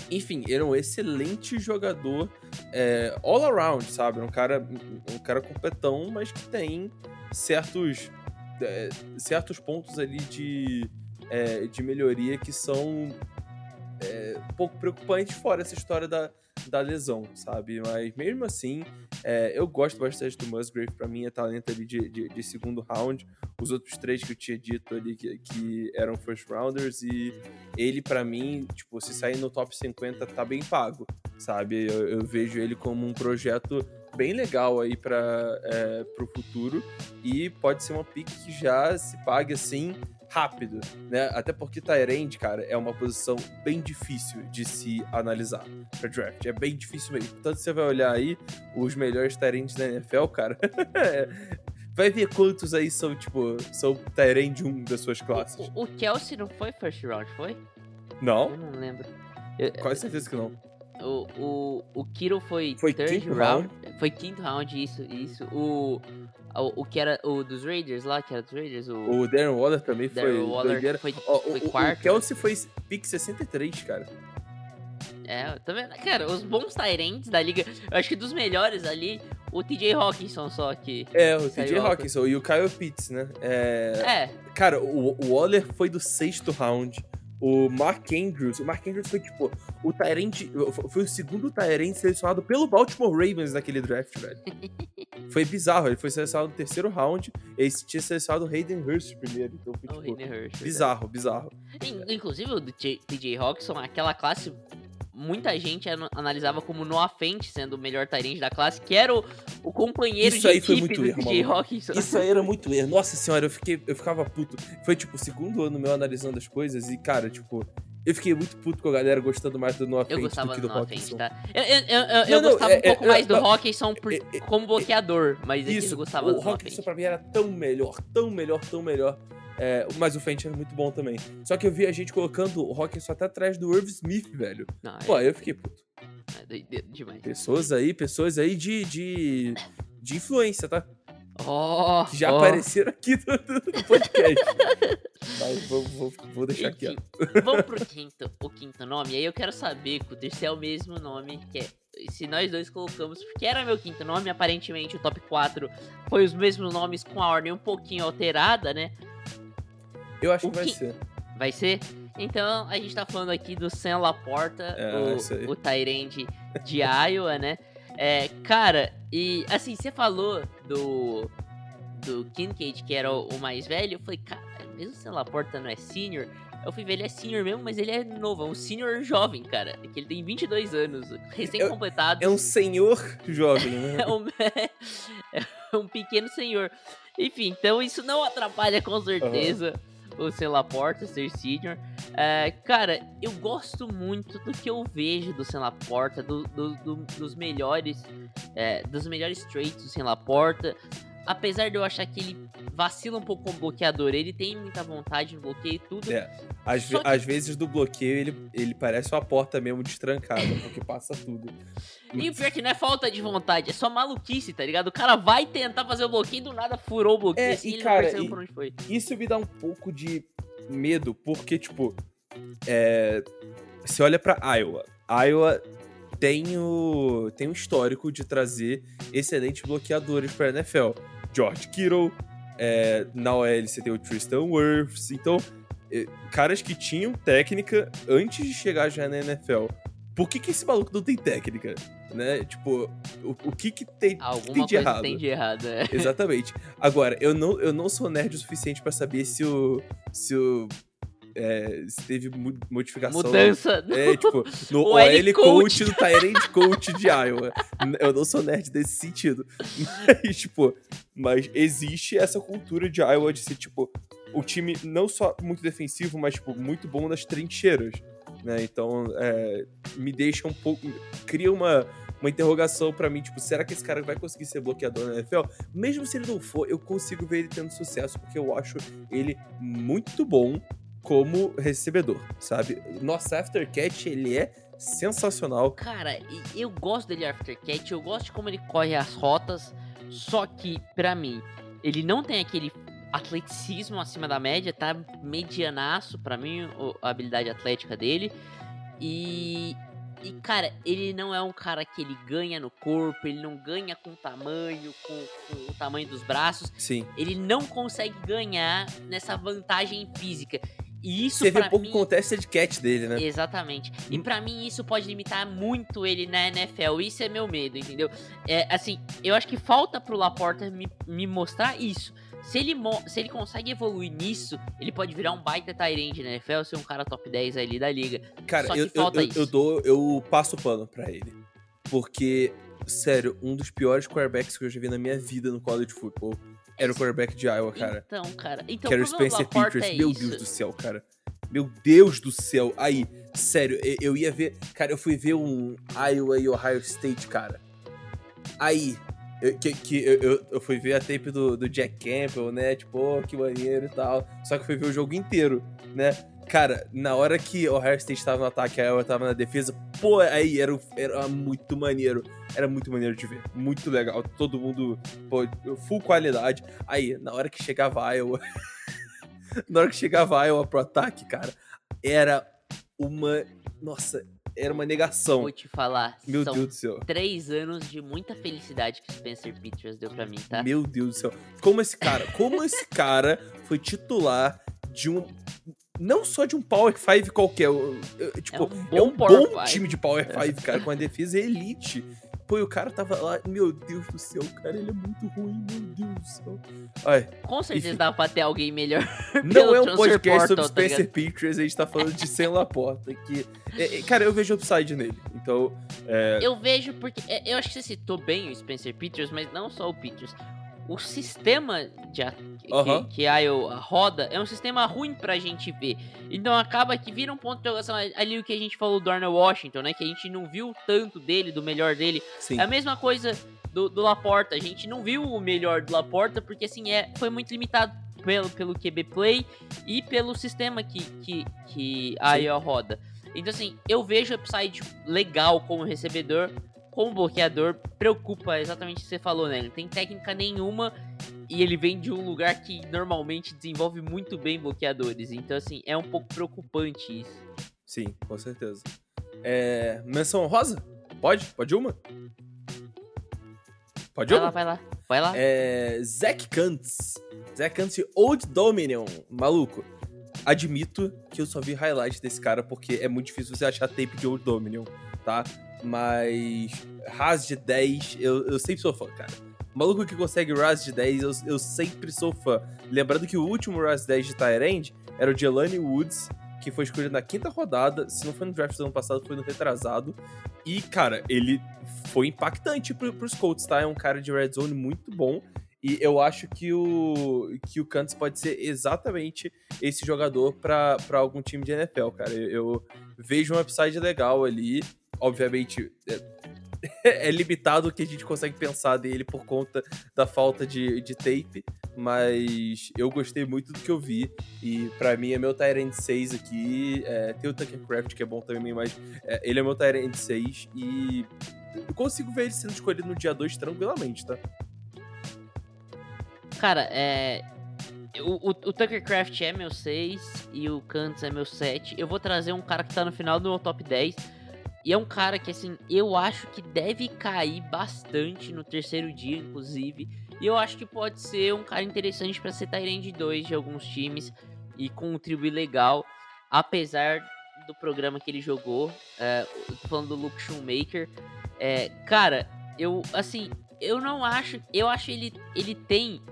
enfim, ele é um excelente jogador é, all around, sabe? Um cara, um cara completão, mas que tem certos, é, certos pontos ali de, é, de melhoria que são é, um pouco preocupantes, fora essa história da, da lesão, sabe? Mas mesmo assim, é, eu gosto bastante do Musgrave, pra mim é talento ali de, de, de segundo round. Os outros três que eu tinha dito ali que, que eram first rounders, e ele, pra mim, tipo, se sair no top 50, tá bem pago, sabe? Eu, eu vejo ele como um projeto bem legal aí para é, pro futuro e pode ser uma pick que já se pague assim rápido, né? Até porque Tyrande, cara, é uma posição bem difícil de se analisar pra draft. É bem difícil mesmo. Tanto você vai olhar aí os melhores Tyrands da NFL, cara. vai ver quantos aí são, tipo, são Tyrande 1 das suas classes. O, o Kelsey não foi first round, foi? Não? Eu não lembro. Eu- Quase certeza que não. O, o, o Kiro foi, Foi third quinto round. Foi quinto round, isso, isso. O, o, o que era o dos Raiders lá, que era dos Raiders, o, O Darren Waller também foi Darren Waller doideira. foi, Ó, foi o, o, quarto. o Kelsey foi pick 63, cara. É, tá vendo? Cara, os bons Tyrants da liga, eu acho que dos melhores ali, o TJ Hawkinson só que... É, o TJ. Hawkinson e o Kyle Pitts, né? É, É, Cara, o, o Waller foi do sexto round. O Mark Andrews, o Mark Andrews foi tipo o Tyrant, foi o segundo Tyrant selecionado pelo Baltimore Ravens naquele draft, velho. foi bizarro, ele foi selecionado no terceiro round, ele tinha selecionado o Hayden Hurst primeiro, então foi o tipo Hayden Hurst. bizarro, bizarro. In- Inclusive o TJ Hawkinson, aquela classe, muita gente ana- analisava como Noah Fent sendo o melhor Tyrant da classe, que era o, o companheiro Isso de aí foi muito erro. Hawkinson. Isso aí era muito erro. Nossa senhora, eu fiquei, eu ficava puto. Foi tipo o segundo ano meu analisando as coisas e cara, tipo, eu fiquei muito puto com a galera gostando mais do Noah Eu Fent gostava do que do Fent, Hawkinson. tá? Eu, eu, eu, eu- eu Não, não, gostava é- um pouco é- mais do não, Hawkinson por- é- é- como bloqueador, mas eu Isso, gostava o do Hawkinson Fent. pra mim era tão melhor, tão melhor, tão melhor. É, mas o Fent era muito bom também. Só que eu vi a gente colocando o Hawkinson até atrás do Irv Smith, velho. Não, é, Pô, eu fiquei puto. é doideira demais. Pessoas aí, pessoas aí de, de, de influência, tá? Oh, Que já oh. apareceram aqui no, podcast. mas vou, vou, vou deixar aqui, vamos pro quinto, o quinto nome. Aí eu quero saber, se é o mesmo nome que é. Se nós dois colocamos, porque era meu quinto nome, aparentemente o top 4 foi os mesmos nomes com a ordem um pouquinho alterada, né? Eu acho O que vai ser. Vai ser? Então, a gente tá falando aqui do Sam Laporta, É, o, o Tyrande de Iowa, né? É, cara, e assim, você falou do, do Kincaid, que era o, o mais velho, eu falei, cara, mesmo o Sam Laporta não é senior, eu fui ver, ele é senior mesmo, mas ele é novo, é um senior jovem, cara, que ele tem 22 anos, recém-completado. É um senhor jovem, né? É um, é um pequeno senhor. Enfim, então isso não atrapalha com certeza o Sam Laporta ser senior. É, cara, eu gosto muito do que eu vejo do Sam Laporta, do, do- do- dos melhores, é, dos melhores traits do Sam Laporta. apesar de eu achar que ele vacila um pouco com o bloqueador, ele tem muita vontade no bloqueio e tudo. É. Às, ve- que- às vezes do bloqueio ele, ele parece uma porta mesmo destrancada, porque passa tudo. E o pior é que não é falta de vontade, é só maluquice, tá ligado? O cara vai tentar fazer o bloqueio e do nada furou o bloqueio É, assim, e ele cara, não percebeu por onde foi. Isso me dá um pouco de medo, porque, tipo, é, você olha pra Iowa. Iowa tem o, tem um histórico de trazer excelentes bloqueadores pra NFL. George Kittle, é, na OL você tem o Tristan Wirfs, então, é, caras que tinham técnica antes de chegar já na NFL. Por que, que esse maluco não tem técnica? Né? Tipo, o, o que que tem, Alguma tem de coisa errado? tem de errado, é. Exatamente. Agora, eu não, eu não sou nerd o suficiente pra saber se o. Se o. é, se teve modificação. Mudança. É, tipo, no O OL L coach, coach. do Tyrant coach de Iowa. Eu não sou nerd desse sentido. Mas, tipo, mas existe essa cultura de Iowa de ser, tipo, o time não só muito defensivo, mas, tipo, muito bom nas trincheiras. Né? Então, é, me deixa um pouco. Cria uma, uma interrogação pra mim, tipo, será que esse cara vai conseguir ser bloqueador na NFL? Mesmo se ele não for, eu consigo ver ele tendo sucesso, porque eu acho ele muito bom como recebedor, sabe? Nossa aftercatch, ele é sensacional. Cara, eu gosto dele aftercat, eu gosto de como ele corre as rotas, só que, pra mim, ele não tem aquele atleticismo acima da média, tá medianaço pra mim a habilidade atlética dele. E, e, cara, ele não é um cara que ele ganha no corpo, ele não ganha com tamanho, com, com o tamanho dos braços. Sim. Ele não consegue ganhar nessa vantagem física. E isso Você vê pouco mim... contested catch dele, né? Exatamente. E Hum. pra mim isso pode limitar muito ele na NFL. Isso é meu medo, entendeu? É, assim, eu acho que falta pro Laporta me, me mostrar isso. Se ele, se ele consegue evoluir nisso, ele pode virar um baita Tyrande na NFL, ser um cara top 10 ali da liga. Cara, eu, eu, eu, dou, eu passo o pano pra ele. Porque, sério, um dos piores quarterbacks que eu já vi na minha vida no college football era o quarterback de Iowa, cara. Então, cara. Então, que era o Spencer Peters. é Meu isso. Deus do céu, cara. Meu Deus do céu. Aí, sério, eu, eu ia ver. Cara, eu fui ver um Iowa e Ohio State, cara. Aí. Que, que eu, eu, eu fui ver a tape do, do Jack Campbell, né? Tipo, oh, que maneiro e tal. Só que eu fui ver o jogo inteiro, né? Cara, na hora que o Ohio State tava no ataque, a Iowa tava na defesa, pô, aí era, era muito maneiro. Era muito maneiro de ver. Muito legal. Todo mundo, pô, full qualidade. Aí, na hora que chegava a Iowa. na hora que chegava a Iowa pro ataque, cara, era uma. Nossa, era uma negação. Vou te falar. Meu Deus do céu. três anos de muita felicidade que o Spencer Peters deu pra mim, tá? Meu Deus do céu. Como esse cara, como esse cara foi titular de um. Não só de um Power 5 qualquer. tipo, um é um bom Power bom Five. time de Power 5, cara, com a defesa elite. Pô, e o cara tava lá. Meu Deus do céu, cara, ele é muito ruim, meu Deus do céu. Ai, Com certeza dá pra ter alguém melhor. não é um podcast sobre portal, tá Spencer Peters, a gente tá falando de Sam Laporta. Que, é, é, cara, eu vejo upside nele. Então, é, Eu vejo porque. é, Eu acho que você citou bem o Spencer Peters, mas não só o Peters. O sistema de a- que, Aham. que a Iowa roda é um sistema ruim pra gente ver. Então acaba que vira um ponto de interrogação ali o que a gente falou do Arnold Washington, né? Que a gente não viu tanto dele, do melhor dele. sim. É a mesma coisa do, do Laporta. A gente não viu o melhor do Laporta porque assim é, foi muito limitado pelo, pelo QB Play e pelo sistema que, que, que a. Iowa roda. Então assim, eu vejo o upside legal como recebedor, como bloqueador, preocupa exatamente o que você falou, né? Ele não tem técnica nenhuma e ele vem de um lugar que normalmente desenvolve muito bem bloqueadores. Então assim, é um pouco preocupante isso. Sim, com certeza. É, menção rosa? Pode? Pode uma? Pode Vai uma? lá, vai lá, vai lá. É. Zach Kantz. De Old Dominion. Maluco. Admito que eu só vi highlight desse cara porque é muito difícil você achar tape de Old Dominion, tá? Mas. Ras de 10, eu, eu sempre sou fã, cara. Maluco que consegue Ras de 10, eu, eu sempre sou fã. Lembrando que o último Ras 10 de Tyrande era o Jelani Woods, que foi escolhido na quinta rodada. Se não foi no draft do ano passado, foi no retrasado. E, cara, ele foi impactante pro, pros Colts, tá? É um cara de red zone muito bom. E eu acho que o, que o Kantz pode ser exatamente esse jogador pra algum time de NFL, cara. Eu, eu vejo um upside legal ali. Obviamente, é, é limitado o que a gente consegue pensar dele por conta da falta de, de tape, mas eu gostei muito do que eu vi e para mim é meu Tyrant 6 aqui, é, tem o Tuckercraft que é bom também, mas é, ele é meu Tyrant 6 e eu consigo ver ele sendo escolhido no dia 2 tranquilamente, tá? Cara, é. O, o, o Tuckercraft é meu 6 e o Kantz é meu 7. Eu vou trazer um cara que tá no final do meu top 10. E é um cara que, assim, eu acho que deve cair bastante no terceiro dia, inclusive. E eu acho que pode ser um cara interessante para ser Tyrande 2 de alguns times e contribuir legal, apesar do programa que ele jogou. É, tô falando do Luke Shoemaker. É, cara, eu, assim, eu não acho. Eu acho ele, ele tem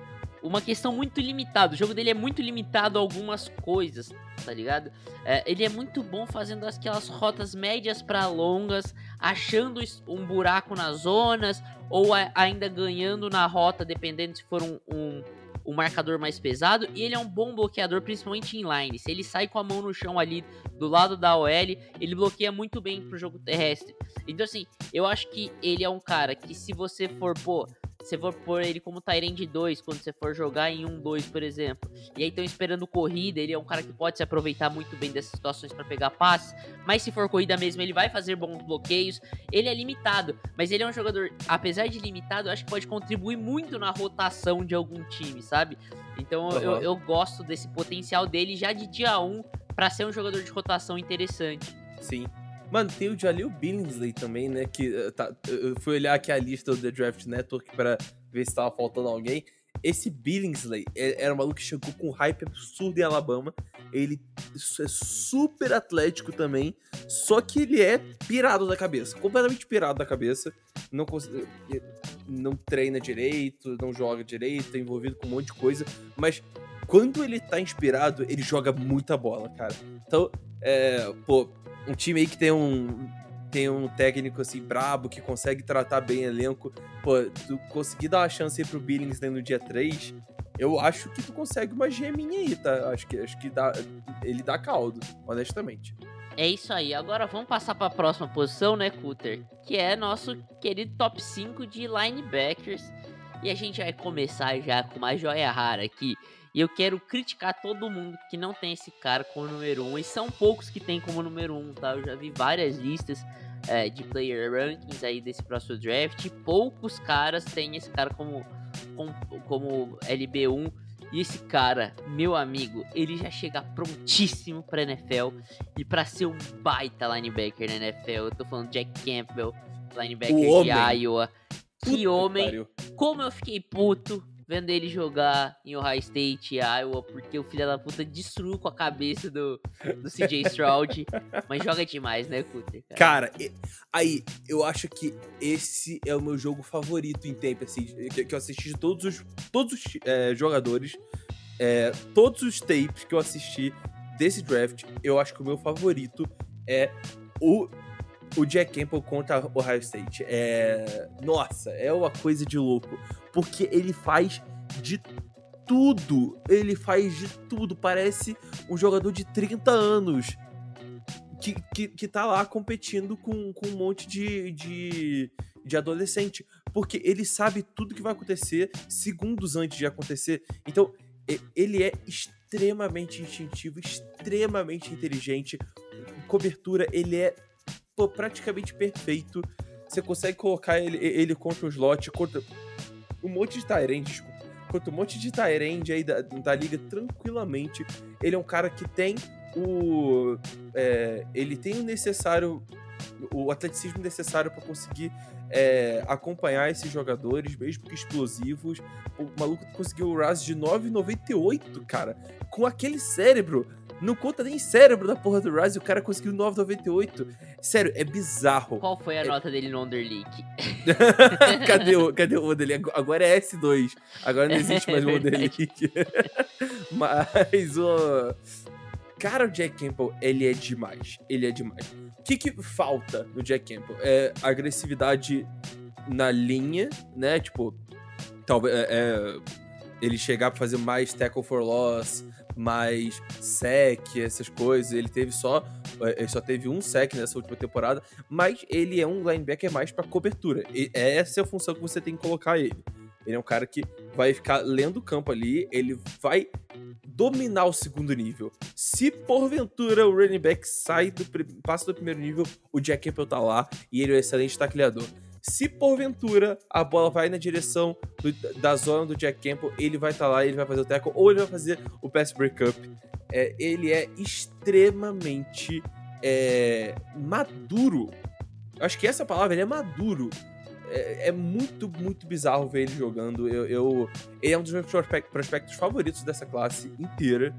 uma questão muito limitada. O jogo dele é muito limitado a algumas coisas, tá ligado? É, ele é muito bom fazendo aquelas rotas médias para longas, achando um buraco nas zonas, ou a, ainda ganhando na rota, dependendo se for um, um, um, marcador mais pesado. E ele é um bom bloqueador, principalmente em line. Se ele sai com a mão no chão ali do lado da OL, ele bloqueia muito bem pro jogo terrestre. Então, assim, eu acho que ele é um cara que, se você for, pô, você for pôr ele como Tyrande 2, quando você for jogar em 1-2, por exemplo. E aí estão esperando corrida, ele é um cara que pode se aproveitar muito bem dessas situações para pegar passes, mas se for corrida mesmo, ele vai fazer bons bloqueios. Ele é limitado, mas ele é um jogador, apesar de limitado, eu acho que pode contribuir muito na rotação de algum time, sabe? Então uhum. eu, eu gosto desse potencial dele já de dia 1 para ser um jogador de rotação interessante. Sim. Mano, tem o Jalil Billingsley também, né? Que eh, tá, eu fui olhar aqui a lista do The Draft Network para ver se tava faltando alguém. Esse Billingsley é, era um maluco que chegou com um hype absurdo em Alabama. Ele é super atlético também, só que ele é pirado da cabeça, completamente pirado da cabeça. Não, eh, não treina direito, não joga direito, tá envolvido com um monte de coisa, mas quando ele tá inspirado, ele joga muita bola, cara. Então, é, pô, um time aí que tem um tem um técnico assim brabo que consegue tratar bem elenco, pô, tu conseguir dar uma chance aí pro Billings no dia 3, eu acho que tu consegue uma geminha aí, tá? Acho que acho que dá ele dá caldo, honestamente. É isso aí. Agora vamos passar para a próxima posição, né, Cutter? Que é nosso querido top 5 de linebackers. E a gente vai começar já com uma joia rara aqui. E eu quero criticar todo mundo que não tem esse cara como número 1. Um, e são poucos que tem como número 1, um, tá? Eu já vi várias listas é, de player rankings aí desse próximo draft. E poucos caras têm esse cara como, como, como LB1. E esse cara, meu amigo, ele já chega prontíssimo pra NFL e para ser um baita linebacker na NFL. Eu tô falando Jack Campbell, linebacker de Iowa. Que homem! Como eu fiquei puto vendo ele jogar em Ohio State e Iowa, porque o filho da puta destruiu com a cabeça do, do CJ Stroud. mas joga demais, né, Cutter? Cara, cara aí, eu acho que esse é o meu jogo favorito em tempo, assim, que, que eu assisti de todos os, todos os é, jogadores, é, todos os tapes que eu assisti desse draft, eu acho que o meu favorito é o o Jack Campbell contra Ohio State. É. Nossa, é uma coisa de louco. Porque ele faz de tudo. Ele faz de tudo. Parece um jogador de 30 anos. Que, que, que tá lá competindo com, com um monte de, de, de adolescente. Porque ele sabe tudo que vai acontecer segundos antes de acontecer. Então, ele é extremamente instintivo, extremamente inteligente. Cobertura, ele é pô, praticamente perfeito. Você consegue colocar ele, ele contra o slot, contra um monte de Tyrande. Contra um monte de Tyrande aí da, da liga tranquilamente. Ele é um cara que tem o. É, ele tem o necessário. O atleticismo necessário para conseguir é, acompanhar esses jogadores, mesmo que explosivos. O maluco conseguiu o RAS de 9,98, cara. Com aquele cérebro não conta nem cérebro da porra do Rise, o cara conseguiu 9,98. Sério, é bizarro. Qual foi a é... nota dele no Underleak? cadê, o, cadê o dele? Agora é S2. Agora não existe mais o é Underleak. Mas o. Cara, o Jack Campbell, ele é demais. Ele é demais. O que, que falta no Jack Campbell? É agressividade na linha, né? Tipo, talvez. É, é, ele chegar pra fazer mais tackle for loss, mais sec, essas coisas. Ele teve só É, Ele só teve um sec nessa última temporada, mas ele é um linebacker mais pra cobertura. E essa é a função que você tem que colocar ele. Ele é um cara que vai ficar lendo o campo ali, ele vai dominar o segundo nível. Se porventura o running back sai do passa do primeiro nível, o Jack Campbell tá lá e ele é um excelente tacleador. Se porventura a bola vai na direção do- da zona do Jack Campbell, ele vai estar lá, ele vai fazer o tackle ou ele vai fazer o pass breakup. É, ele é extremamente é, maduro. Acho que essa palavra, ele é maduro. É, é muito, muito bizarro ver ele jogando. Eu, eu- ele é um dos meus prospect- prospectos favoritos dessa classe inteira.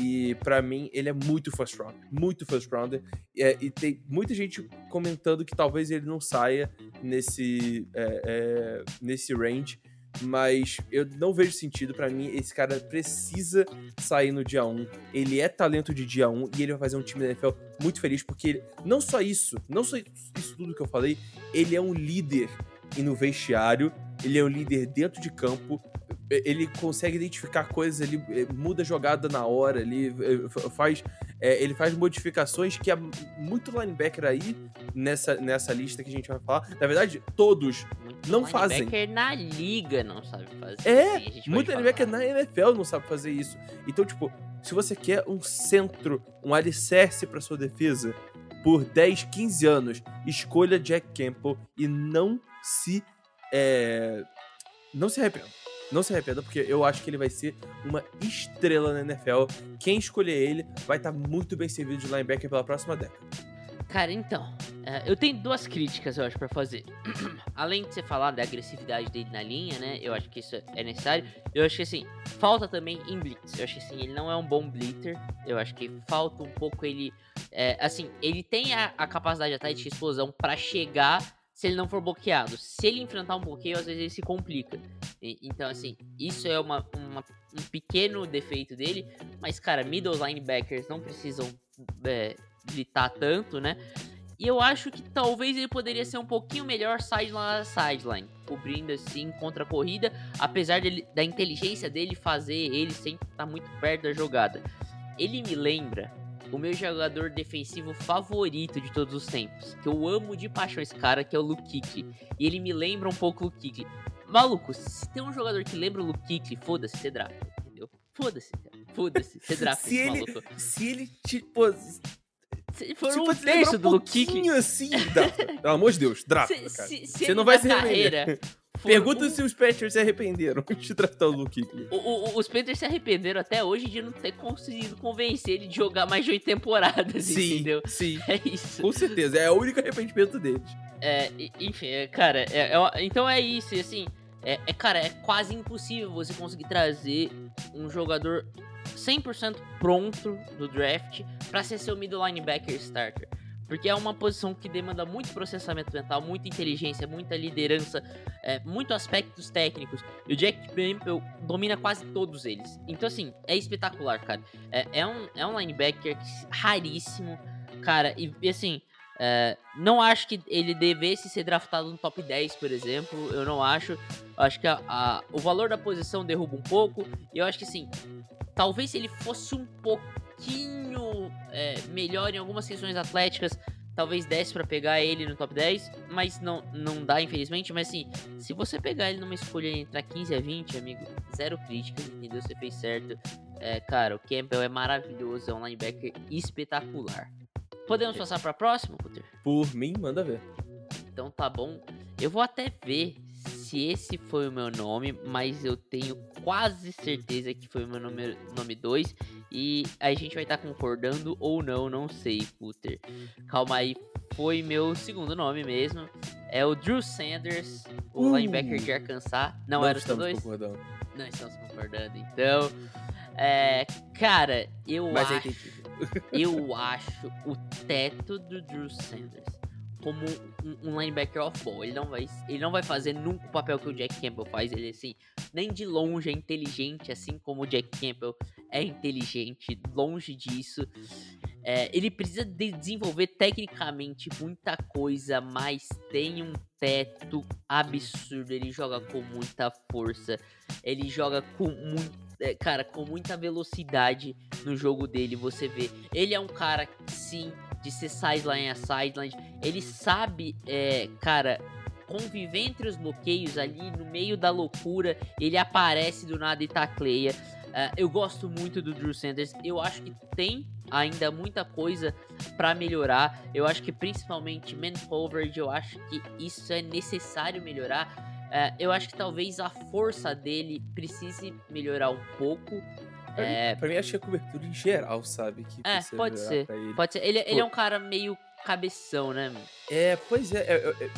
E pra mim, ele é muito first round. Muito first rounder. É, e tem muita gente comentando que talvez ele não saia nesse, é, é, nesse range. Mas eu não vejo sentido. Pra mim, esse cara precisa sair no dia 1. Ele é talento de dia 1 e ele vai fazer um time da NFL muito feliz. Porque ele, não só isso, não só isso tudo que eu falei, ele é um líder e no vestiário, ele é um líder dentro de campo, ele consegue identificar coisas, ele muda a jogada na hora, ele fa- faz, eh, ele faz modificações que há muito linebacker aí nessa, nessa lista que a gente vai falar. Na verdade, todos. Muito Não fazem. linebacker na liga não sabe fazer. É, assim, Muito falar. linebacker na NFL não sabe fazer isso. Então, tipo, se você quer um centro, um alicerce pra sua defesa por 10, 15 anos, escolha Jack Campbell e não se. é, Não se arrependa. Não se arrependa, porque eu acho que ele vai ser uma estrela na NFL. Quem escolher ele vai estar muito bem servido de linebacker pela próxima década. Cara, então, é, eu tenho duas críticas, eu acho, pra fazer. Além de você falar da agressividade dele na linha, né? Eu acho que isso é necessário. Eu acho que, assim, falta também em blitz. Eu acho que, assim, ele não é um bom blitter. Eu acho que falta um pouco ele... é, assim, ele tem a, a capacidade até de explosão pra chegar se ele não for bloqueado. Se ele enfrentar um bloqueio, às vezes ele se complica. E- então, assim, isso é uma, uma- um pequeno defeito dele. Mas, cara, middle linebackers não precisam é, blitar tanto, né? E eu acho que talvez ele poderia ser um pouquinho melhor sideline a sideline, cobrindo assim contra a corrida, apesar dele- da inteligência dele fazer ele sempre estar muito perto da jogada. Ele me lembra o meu jogador defensivo favorito de todos os tempos, que eu amo de paixão esse cara, que é o Luke Kuechly. E ele me lembra um pouco o Luke Kuechly. Maluco, se tem um jogador que lembra o Luke Kuechly, foda-se, você draft, entendeu? Foda-se. Foda-se, você draft Se ele- maluco. Se ele, tipo, Se for se um terço do pouquinho assim, dá. Pelo amor de Deus, draft, se, cara. se, se Você ele não vai se carreira Pergunta um- se os Patriots se arrependeram de draftar o Luke os Panthers se arrependeram até hoje de não ter conseguido convencer ele de jogar mais de oito temporadas, Sim, entendeu? sim. É isso. Com certeza, é o único arrependimento deles. É, enfim, é, cara, é- é- então é isso, e assim, é, é, cara, é quase impossível você conseguir trazer um jogador 100% pronto do draft pra ser seu middle linebacker starter. Porque é uma posição que demanda muito processamento mental, muita inteligência, muita liderança, é, muitos aspectos técnicos. E o Jack Campbell domina quase todos eles. Então, assim, é espetacular, cara. É, é um, é um linebacker raríssimo, cara. E, e, assim, é, não acho que ele devesse ser draftado no top 10, por exemplo. Eu não acho. Acho que a- a- o valor da posição derruba um pouco. E eu acho que, assim, talvez se ele fosse um pouquinho é, melhor em algumas questões atléticas, talvez desse pra pegar ele no top 10, mas não, não dá, infelizmente. Mas assim, se você pegar ele numa escolha entre a 15 a 20, amigo, zero críticas, entendeu? Você fez certo. É, cara, o Campbell é maravilhoso, é um linebacker espetacular. Podemos passar pra próxima, Puter? Por mim, manda ver. Então tá bom. Eu vou até ver se esse foi o meu nome, mas eu tenho quase certeza que foi o meu nome 2. Nome dois, e a gente vai estar concordando ou não, não sei, Puter. Calma aí, foi meu segundo nome mesmo. É o Drew Sanders, o Uh. linebacker de Arkansas. Não, era o seu dois? concordando. Não estamos concordando, então. É, cara, eu Mas é acho eu acho o teto do Drew Sanders como um, um linebacker off-ball. Ele não vai, ele não vai fazer nunca o papel que o Jack Campbell faz. Ele assim, nem de longe é inteligente, assim como o Jack Campbell é inteligente. Longe disso. É, ele precisa de desenvolver tecnicamente muita coisa, mas tem um teto absurdo. Ele joga com muita força. Ele joga com muito, é, cara, com muita velocidade no jogo dele. Você vê, ele é um cara que sim de ser sideline a sideline. Ele sabe, é, cara, conviver entre os bloqueios ali no meio da loucura. Ele aparece do nada e tacleia. Uh, eu gosto muito do Drew Sanders. Eu acho que tem ainda muita coisa para melhorar. Eu acho que principalmente man coverage, eu acho que isso é necessário melhorar. Uh, eu acho que talvez a força dele precise melhorar um pouco. Pra, é... mim, pra mim, acho que a cobertura em geral, sabe? Que é, pode ser. Ele. Pode ser. Ele, ele é um cara meio cabeção, né, mano? É, pois é, é, é,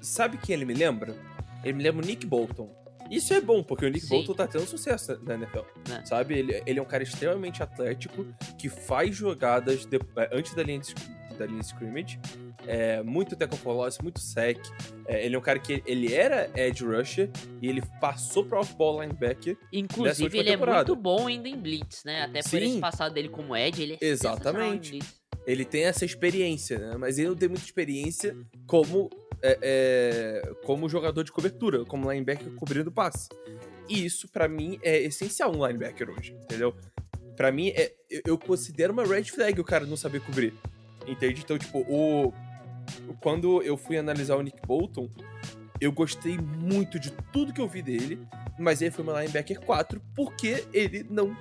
Sabe quem ele me lembra? Ele me lembra o Nick Bolton. Isso é bom, porque o Nick Sim. Bolton tá tendo sucesso na NFL. É. Sabe? Ele, ele é um cara extremamente atlético, que faz jogadas de, é, antes da linha de, da linha de scrimmage. É, muito tackle for loss, muito sec. É, ele é um cara que ele era edge rusher e ele passou para off-ball linebacker. Inclusive, ele temporada. é muito bom ainda em blitz, né? Até por esse passado dele como edge, ele é Exatamente. Ele tem essa experiência, né? Mas ele não tem muita experiência como é, é, como jogador de cobertura, como linebacker cobrindo passe. E isso, para mim, é essencial um linebacker hoje, entendeu? Para mim, é, eu considero uma red flag o cara não saber cobrir. Entende? Então, tipo, o. Quando eu fui analisar o Nick Bolton, eu gostei muito de tudo que eu vi dele, mas ele foi uma linebacker 4 porque ele não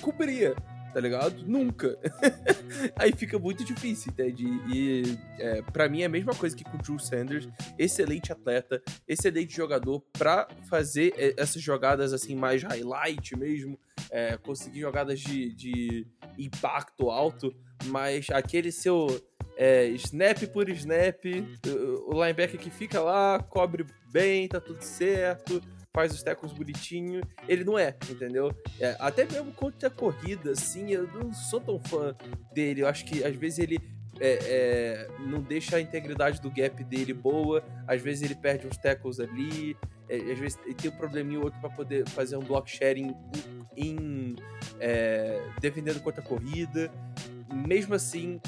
cobria tá ligado? Nunca. Aí fica muito difícil, entende? E é, para mim é a mesma coisa que com o Drew Sanders. Excelente atleta, excelente jogador pra fazer é, essas jogadas assim mais highlight mesmo. É, conseguir jogadas de, de impacto alto, mas aquele seu é, snap por snap, o linebacker que fica lá, cobre bem, tá tudo certo faz os tackles bonitinho. Ele não é, entendeu? É, até mesmo contra a corrida, assim, eu não sou tão fã dele. Eu acho que às vezes ele é, é, não deixa a integridade do gap dele boa, às vezes ele perde uns tackles ali, é, às vezes ele tem um probleminha ou outro para poder fazer um block sharing em, em é, defendendo contra a corrida. Mesmo assim,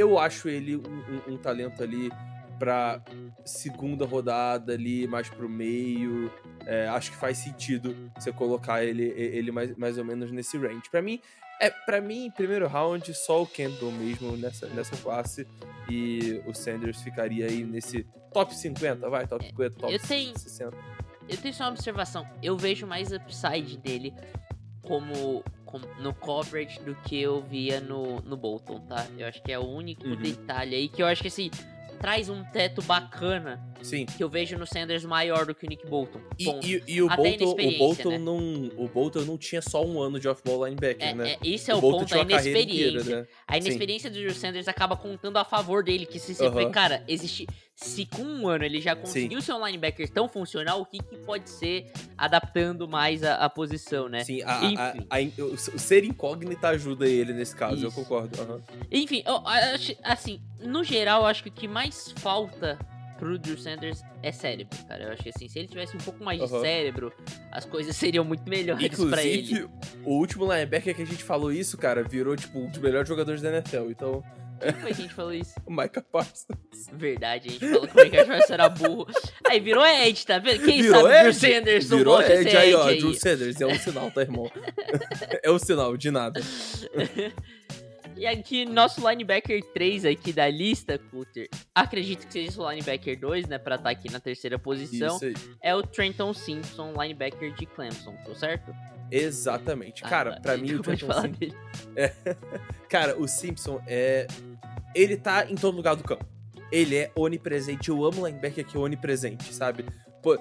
eu acho ele um, um, um talento ali pra segunda rodada ali, mais pro meio. É, acho que faz sentido você colocar ele, ele mais, mais ou menos nesse range. Para mim, é para mim, primeiro round, só o Campbell mesmo nessa, nessa classe. E o Sanders ficaria aí nesse top 50, vai, top 50, top eu tenho, 60. Eu tenho só uma observação. Eu vejo mais upside dele como, como, no coverage do que eu via no, no Bolton, tá? Eu acho que é o único uhum. detalhe aí que eu acho que assim traz um teto bacana. Sim. Que eu vejo no Sanders maior do que o Nick Bolton. E, e, e o, Bolton, o Bolton né? não. O Bolton não tinha só um ano de off-ball linebacker, é, né? É, isso é o, o ponto, a inexperiência. Inteira, né? A inexperiência Sim. do Drew Sanders acaba contando a favor dele. Que se você uh -huh. cara, existe. Se com um ano ele já conseguiu Sim. ser um linebacker tão funcional, o que, que pode ser adaptando mais a, a posição, né? Sim, a, Enfim. A, o ser incógnita ajuda ele nesse caso, Isso. eu concordo. Uh -huh. Enfim, eu, assim, no geral, eu acho que o que mais falta pro Drew Sanders é cérebro, cara. Eu acho que assim, se ele tivesse um pouco mais uhum. de cérebro, as coisas seriam muito melhores pra ele. O último linebacker que a gente falou isso, cara, virou, tipo, um dos melhores jogadores da NFL. Então. Quem foi que a gente falou isso? o Micah Parsons. Verdade, a gente falou que o Micah Parsons era burro. Aí virou Ed, tá vendo? Quem virou sabe Ed? Drew Sanders virou Ed, Ed aí, ó. Aí. Drew Sanders é um sinal, tá, irmão? é um sinal, de nada. E aqui, nosso linebacker 3 aqui da lista, Cutter, acredito que seja o linebacker 2, né, pra estar tá aqui na terceira posição, é o Trenton Simpson, linebacker de Clemson, tô certo? Exatamente. Ah, cara, pra mim o Trenton Simpson... É... Cara, o Simpson é... Ele tá em todo lugar do campo. Ele é onipresente. Eu amo linebacker que é onipresente, sabe? Pô,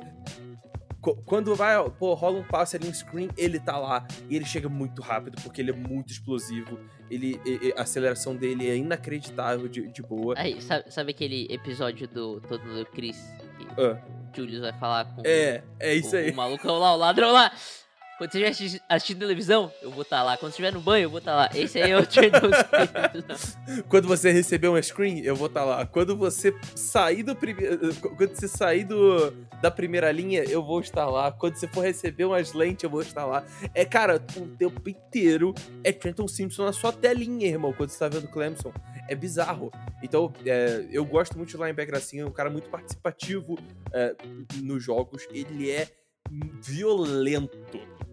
quando vai, pô, rola um passe ali, um screen, ele tá lá. E ele chega muito rápido, porque ele é muito explosivo. Ele, a aceleração dele é inacreditável de, de boa. Aí, sabe, sabe, aquele episódio do Todo do Chris? Que o Julius vai falar com. É, é isso o, aí. O malucão lá, o ladrão lá. Quando você estiver assistindo televisão, eu vou estar tá lá. Quando estiver no banho, eu vou estar tá lá. Esse aí é o treinador. Quando você receber uma screen, eu vou estar tá lá. Quando você sair do primeiro. Quando você sair do, da primeira linha, eu vou estar lá. Quando você for receber umas lentes, eu vou estar lá. É, cara, o tempo inteiro é Trenton Simpson na sua telinha, irmão, quando você tá vendo Clemson. É bizarro. Então, é, eu gosto muito de linebacker assim, é um cara muito participativo é, nos jogos. Ele é violento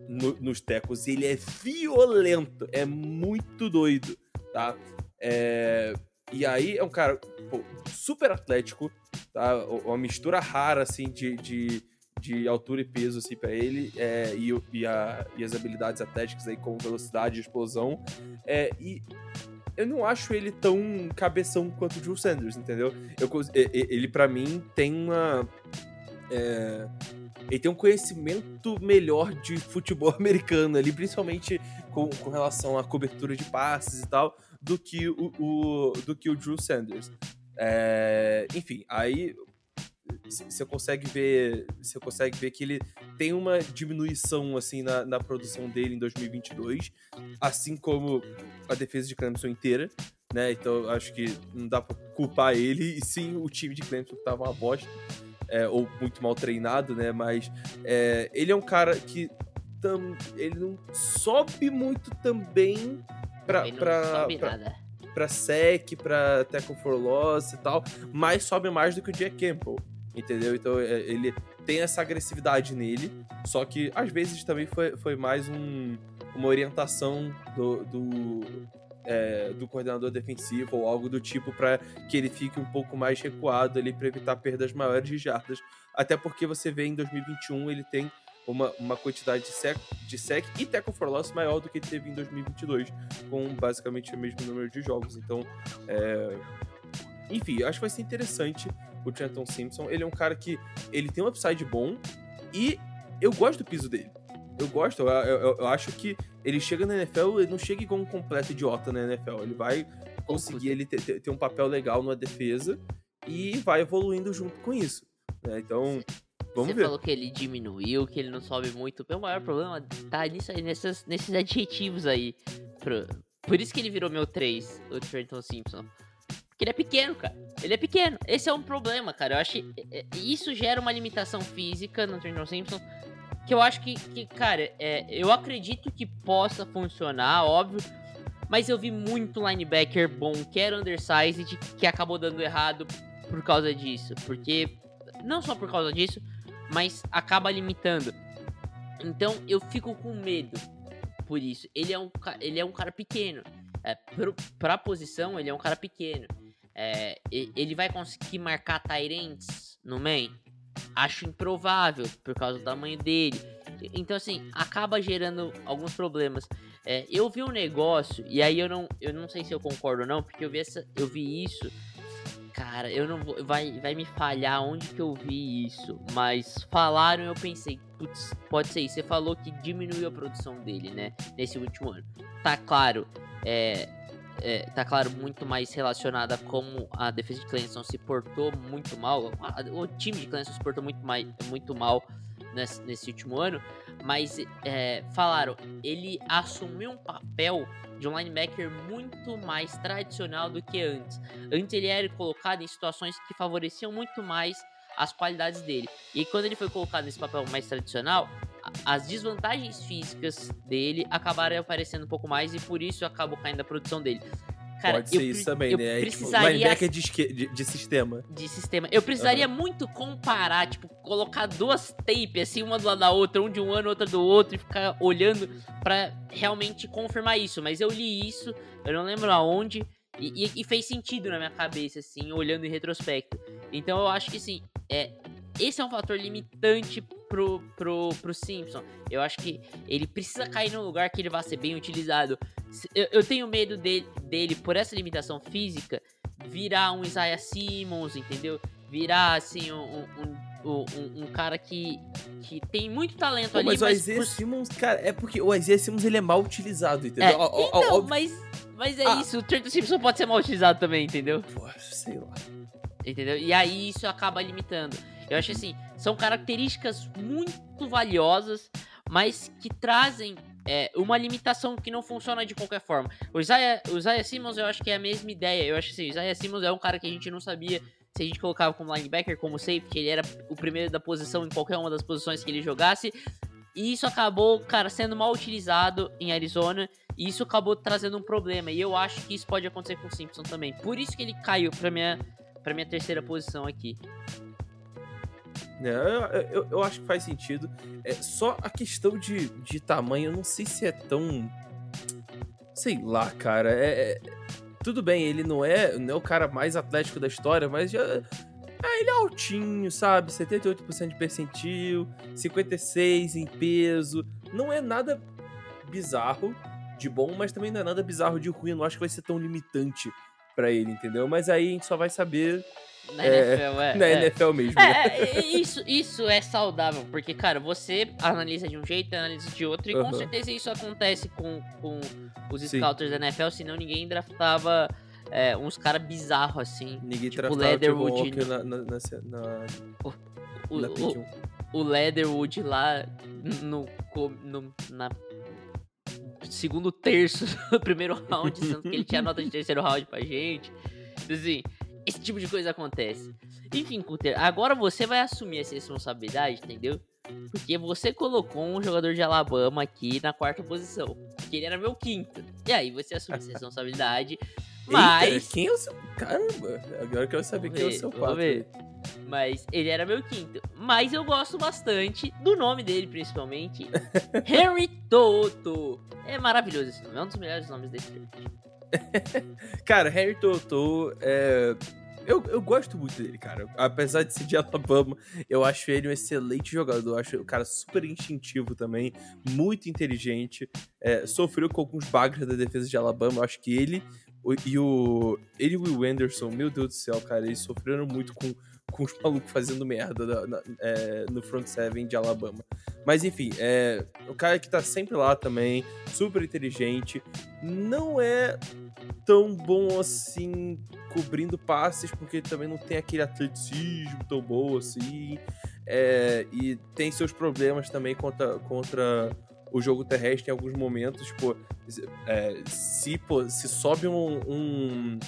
no, nos tecos. Ele é violento, é muito doido, tá? É, e aí é um cara pô, super atlético, tá? Uma mistura rara, assim, de, de, de altura e peso, assim, pra ele, é, e, e, a, e as habilidades atléticas aí, como velocidade e explosão. É, e eu não acho ele tão cabeção quanto o Drew Sanders, entendeu? Eu, ele, para mim, tem uma. É, ele tem um conhecimento melhor de futebol americano ali, principalmente com, com relação à cobertura de passes e tal, do que o, o do que o Drew Sanders. É, enfim, aí você consegue ver você consegue ver que ele tem uma diminuição assim na, na produção dele em 2022 assim como a defesa de Clemson inteira né então acho que não dá para culpar ele e sim o time de Clemson que tava uma bosta é, ou muito mal treinado né mas é, ele é um cara que tam, ele não sobe muito também para para para sec, para tackle for loss e tal, mas sobe mais do que o Jack Campbell entendeu? Então é, ele tem essa agressividade nele, só que às vezes também foi, foi mais um, uma orientação do, do, é, do coordenador defensivo ou algo do tipo para que ele fique um pouco mais recuado ali para evitar perdas maiores de jardas. Até porque você vê em 2021 ele tem uma, uma quantidade de sec, de sec e tackle for loss maior do que teve em 2022, com basicamente o mesmo número de jogos. Então, é... enfim, acho que vai ser interessante o Trenton Simpson. Ele é um cara que ele tem um upside bom e eu gosto do piso dele. Eu gosto, eu, eu, eu acho que ele chega na NFL, ele não chega igual um completo idiota na NFL. Ele vai conseguir ele ter, ter, um papel legal na defesa e vai evoluindo junto com isso. Né? Então, Vamos Você ver. falou que ele diminuiu, que ele não sobe muito. O maior problema tá nisso aí, nessas, nesses adjetivos aí. Pro... Por isso que ele virou meu 3, o Trenton Simpson. Porque ele é pequeno, cara. Ele é pequeno. Esse é um problema, cara. Eu acho que é, é, isso gera uma limitação física no Trenton Simpson. Que eu acho que, que cara, é, eu acredito que possa funcionar, óbvio. Mas eu vi muito linebacker bom que era undersized que acabou dando errado por causa disso. Porque, não só por causa disso, mas acaba limitando. Então eu fico com medo por isso. Ele é um, ele é um cara pequeno. É, pro, pra posição, ele é um cara pequeno. É, ele vai conseguir marcar Tyrants no main? Acho improvável, por causa do tamanho dele. Então, assim, acaba gerando alguns problemas. É, eu vi um negócio, e aí eu não, eu não sei se eu concordo ou não, porque eu vi, essa, eu vi isso. Cara, eu não vou. Vai, vai me falhar onde que eu vi isso. Mas falaram eu pensei, putz, pode ser isso. Você falou que diminuiu a produção dele, né? Nesse último ano. Tá claro. É, é, tá claro, muito mais relacionada como a defesa de Clemson se portou muito mal. O time de Clemson se portou muito, mais, muito mal nesse, nesse último ano. Mas é, falaram, ele assumiu um papel de um linebacker muito mais tradicional do que antes. Antes ele era colocado em situações que favoreciam muito mais as qualidades dele. E quando ele foi colocado nesse papel mais tradicional, as desvantagens físicas dele acabaram aparecendo um pouco mais e por isso acabou caindo a produção dele. Cara, Pode ser isso também, né? É, tipo, precisaria... Tipo, linebacker de, de, de, sistema. De sistema. Eu precisaria uhum. muito comparar, tipo, colocar duas tapes, assim, uma do lado da outra, um de um ano, outra do outro, e ficar olhando para realmente confirmar isso. Mas eu li isso, eu não lembro aonde, e, e, e, fez sentido na minha cabeça, assim, olhando em retrospecto. Então eu acho que, assim, é, esse é um fator limitante pro, pro, pro Simpson. Eu acho que ele precisa cair num lugar que ele vai ser bem utilizado. Eu, eu tenho medo dele, dele, por essa limitação física, virar um Isaiah Simmons, entendeu? Virar, assim, um, um, um, um cara que, que tem muito talento Pô, ali. Mas, mas o Isaiah por... Simmons, cara, é porque o Isaiah Simmons ele é mal utilizado, entendeu? É, então, mas, mas é ah. isso. O Trent Simpson pode ser mal utilizado também, entendeu? Pô, sei lá. Entendeu? E aí isso acaba limitando. Eu acho assim, são características muito valiosas, mas que trazem é, uma limitação que não funciona de qualquer forma. O Isaiah, o Isaiah Simmons, eu acho que é a mesma ideia. Eu acho assim, o Isaiah Simmons é um cara que a gente não sabia se a gente colocava como linebacker, como safety, ele era o primeiro da posição em qualquer uma das posições que ele jogasse. E isso acabou, cara, sendo mal utilizado em Arizona. E isso acabou trazendo um problema. E eu acho que isso pode acontecer com o Simpson também. Por isso que ele caiu pra minha, pra minha terceira posição aqui. É, eu, eu, eu, acho que faz sentido. É, só a questão de, de tamanho, eu não sei se é tão. Sei lá, cara. É, é tudo bem, ele não é, não é o cara mais atlético da história, mas já. Ah, ele é altinho, sabe? 78% de percentil, 56 em peso. Não é nada bizarro de bom, mas também não é nada bizarro de ruim. Eu não acho que vai ser tão limitante pra ele, entendeu? Mas aí a gente só vai saber Na É, NFL, é. na é. NFL mesmo. né? É, é, é, isso, isso é saudável, porque, cara, você analisa de um jeito, analisa de outro, e com certeza isso acontece com, com os Sim. scouters da NFL, senão ninguém draftava é, uns caras bizarros assim. Ninguém tipo, Leatherwood na, na, na, na, O, na o, pick 1. o Leatherwood lá no, no- na segundo terço do primeiro round, sendo que ele tinha nota de terceiro round pra gente. Assim, esse tipo de coisa acontece. Enfim, Cutter, agora você vai assumir essa responsabilidade, entendeu? Porque você colocou um jogador de Alabama aqui na quarta posição. Que ele era meu quinto. E aí você assume essa responsabilidade. Mas. Eita, quem é o seu. Caramba, agora eu quero saber Vamos quem é o ver, seu 4. ver. Mas ele era meu quinto. Mas eu gosto bastante do nome dele, principalmente. Henry Toto. É maravilhoso esse nome. É um dos melhores nomes desse draft. Cara, Harry Toto, é... eu, eu gosto muito dele, cara. Apesar de ser de Alabama, eu acho ele um excelente jogador. Eu acho o cara super instintivo também, muito inteligente. É, sofreu com alguns bagres da defesa de Alabama. Eu acho que ele o- e o. Ele e o Anderson, meu Deus do céu, cara, eles sofreram muito com, com os malucos fazendo merda na- na- é, no front seven de Alabama. Mas enfim, é, o cara que tá sempre lá também, super inteligente. Não é tão bom assim cobrindo passes, porque também não tem aquele atleticismo tão bom assim. É, e tem seus problemas também contra, contra o jogo terrestre em alguns momentos. Tipo, é, se, pô, se sobe um, um,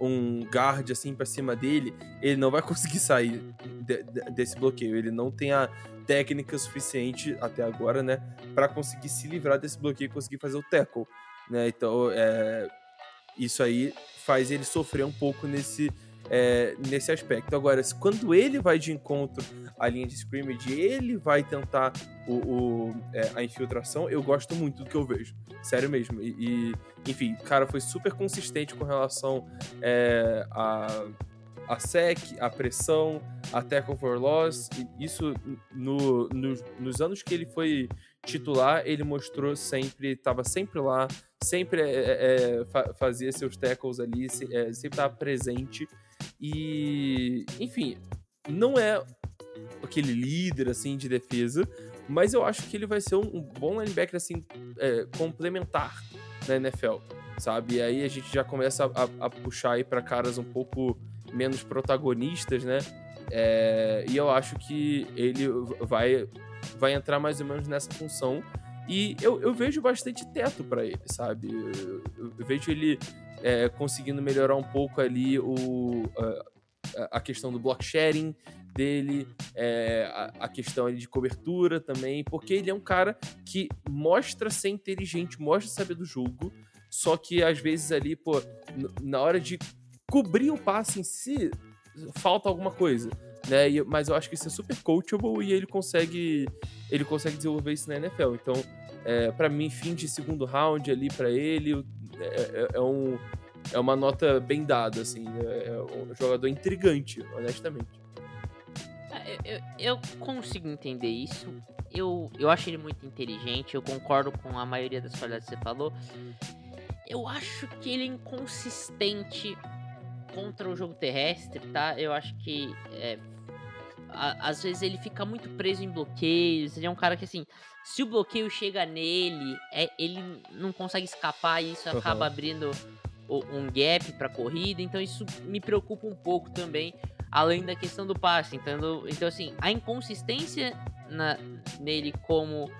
um guard assim pra cima dele, ele não vai conseguir sair de- de- desse bloqueio. Ele não tem a técnica suficiente até agora, né, para conseguir se livrar desse bloqueio e conseguir fazer o tackle, né? Então, é, isso aí faz ele sofrer um pouco nesse é, nesse aspecto. Agora, quando ele vai de encontro à linha de scrimmage, ele vai tentar o, o- é, a infiltração, eu gosto muito do que eu vejo. Sério mesmo. E, e, enfim, cara foi super consistente com relação é, a, a sec, a pressão, a tackle for loss. Isso, no, no- nos anos que ele foi titular, ele mostrou sempre, estava sempre lá, sempre é, é, fa- fazia seus tackles ali, é, sempre estava presente. E, enfim, não é aquele líder assim de defesa, mas eu acho que ele vai ser um, um bom linebacker assim é, complementar na NFL, sabe? E aí a gente já começa a, a- puxar aí para caras um pouco menos protagonistas, né? É, e eu acho que ele vai vai entrar mais ou menos nessa função. E eu, eu vejo bastante teto para ele, sabe? Eu- eu vejo ele é, conseguindo melhorar um pouco ali o, a, a questão do block sharing dele, é, a, a questão de cobertura também, porque ele é um cara que mostra ser inteligente, mostra saber do jogo, só que às vezes ali, pô, na hora de cobrir o passe em si, falta alguma coisa. Né? E- mas eu acho que isso é super coachable e ele consegue ele consegue desenvolver isso na NFL. Então, é, para mim, fim de segundo round ali para ele é, é- é um, é uma nota bem dada, assim. É, é um jogador intrigante, honestamente. É, Eu, eu- consigo entender isso. Eu, eu acho ele muito inteligente. Eu concordo com a maioria das qualidades que você falou. Eu acho que ele é inconsistente contra o jogo terrestre, tá? Eu acho que é, a- às vezes ele fica muito preso em bloqueios. Ele é um cara que assim, se o bloqueio chega nele, é, ele não consegue escapar e isso Aham. acaba abrindo o- um gap pra corrida. Então isso me preocupa um pouco também além da questão do passe. Então, então assim, a inconsistência na- nele como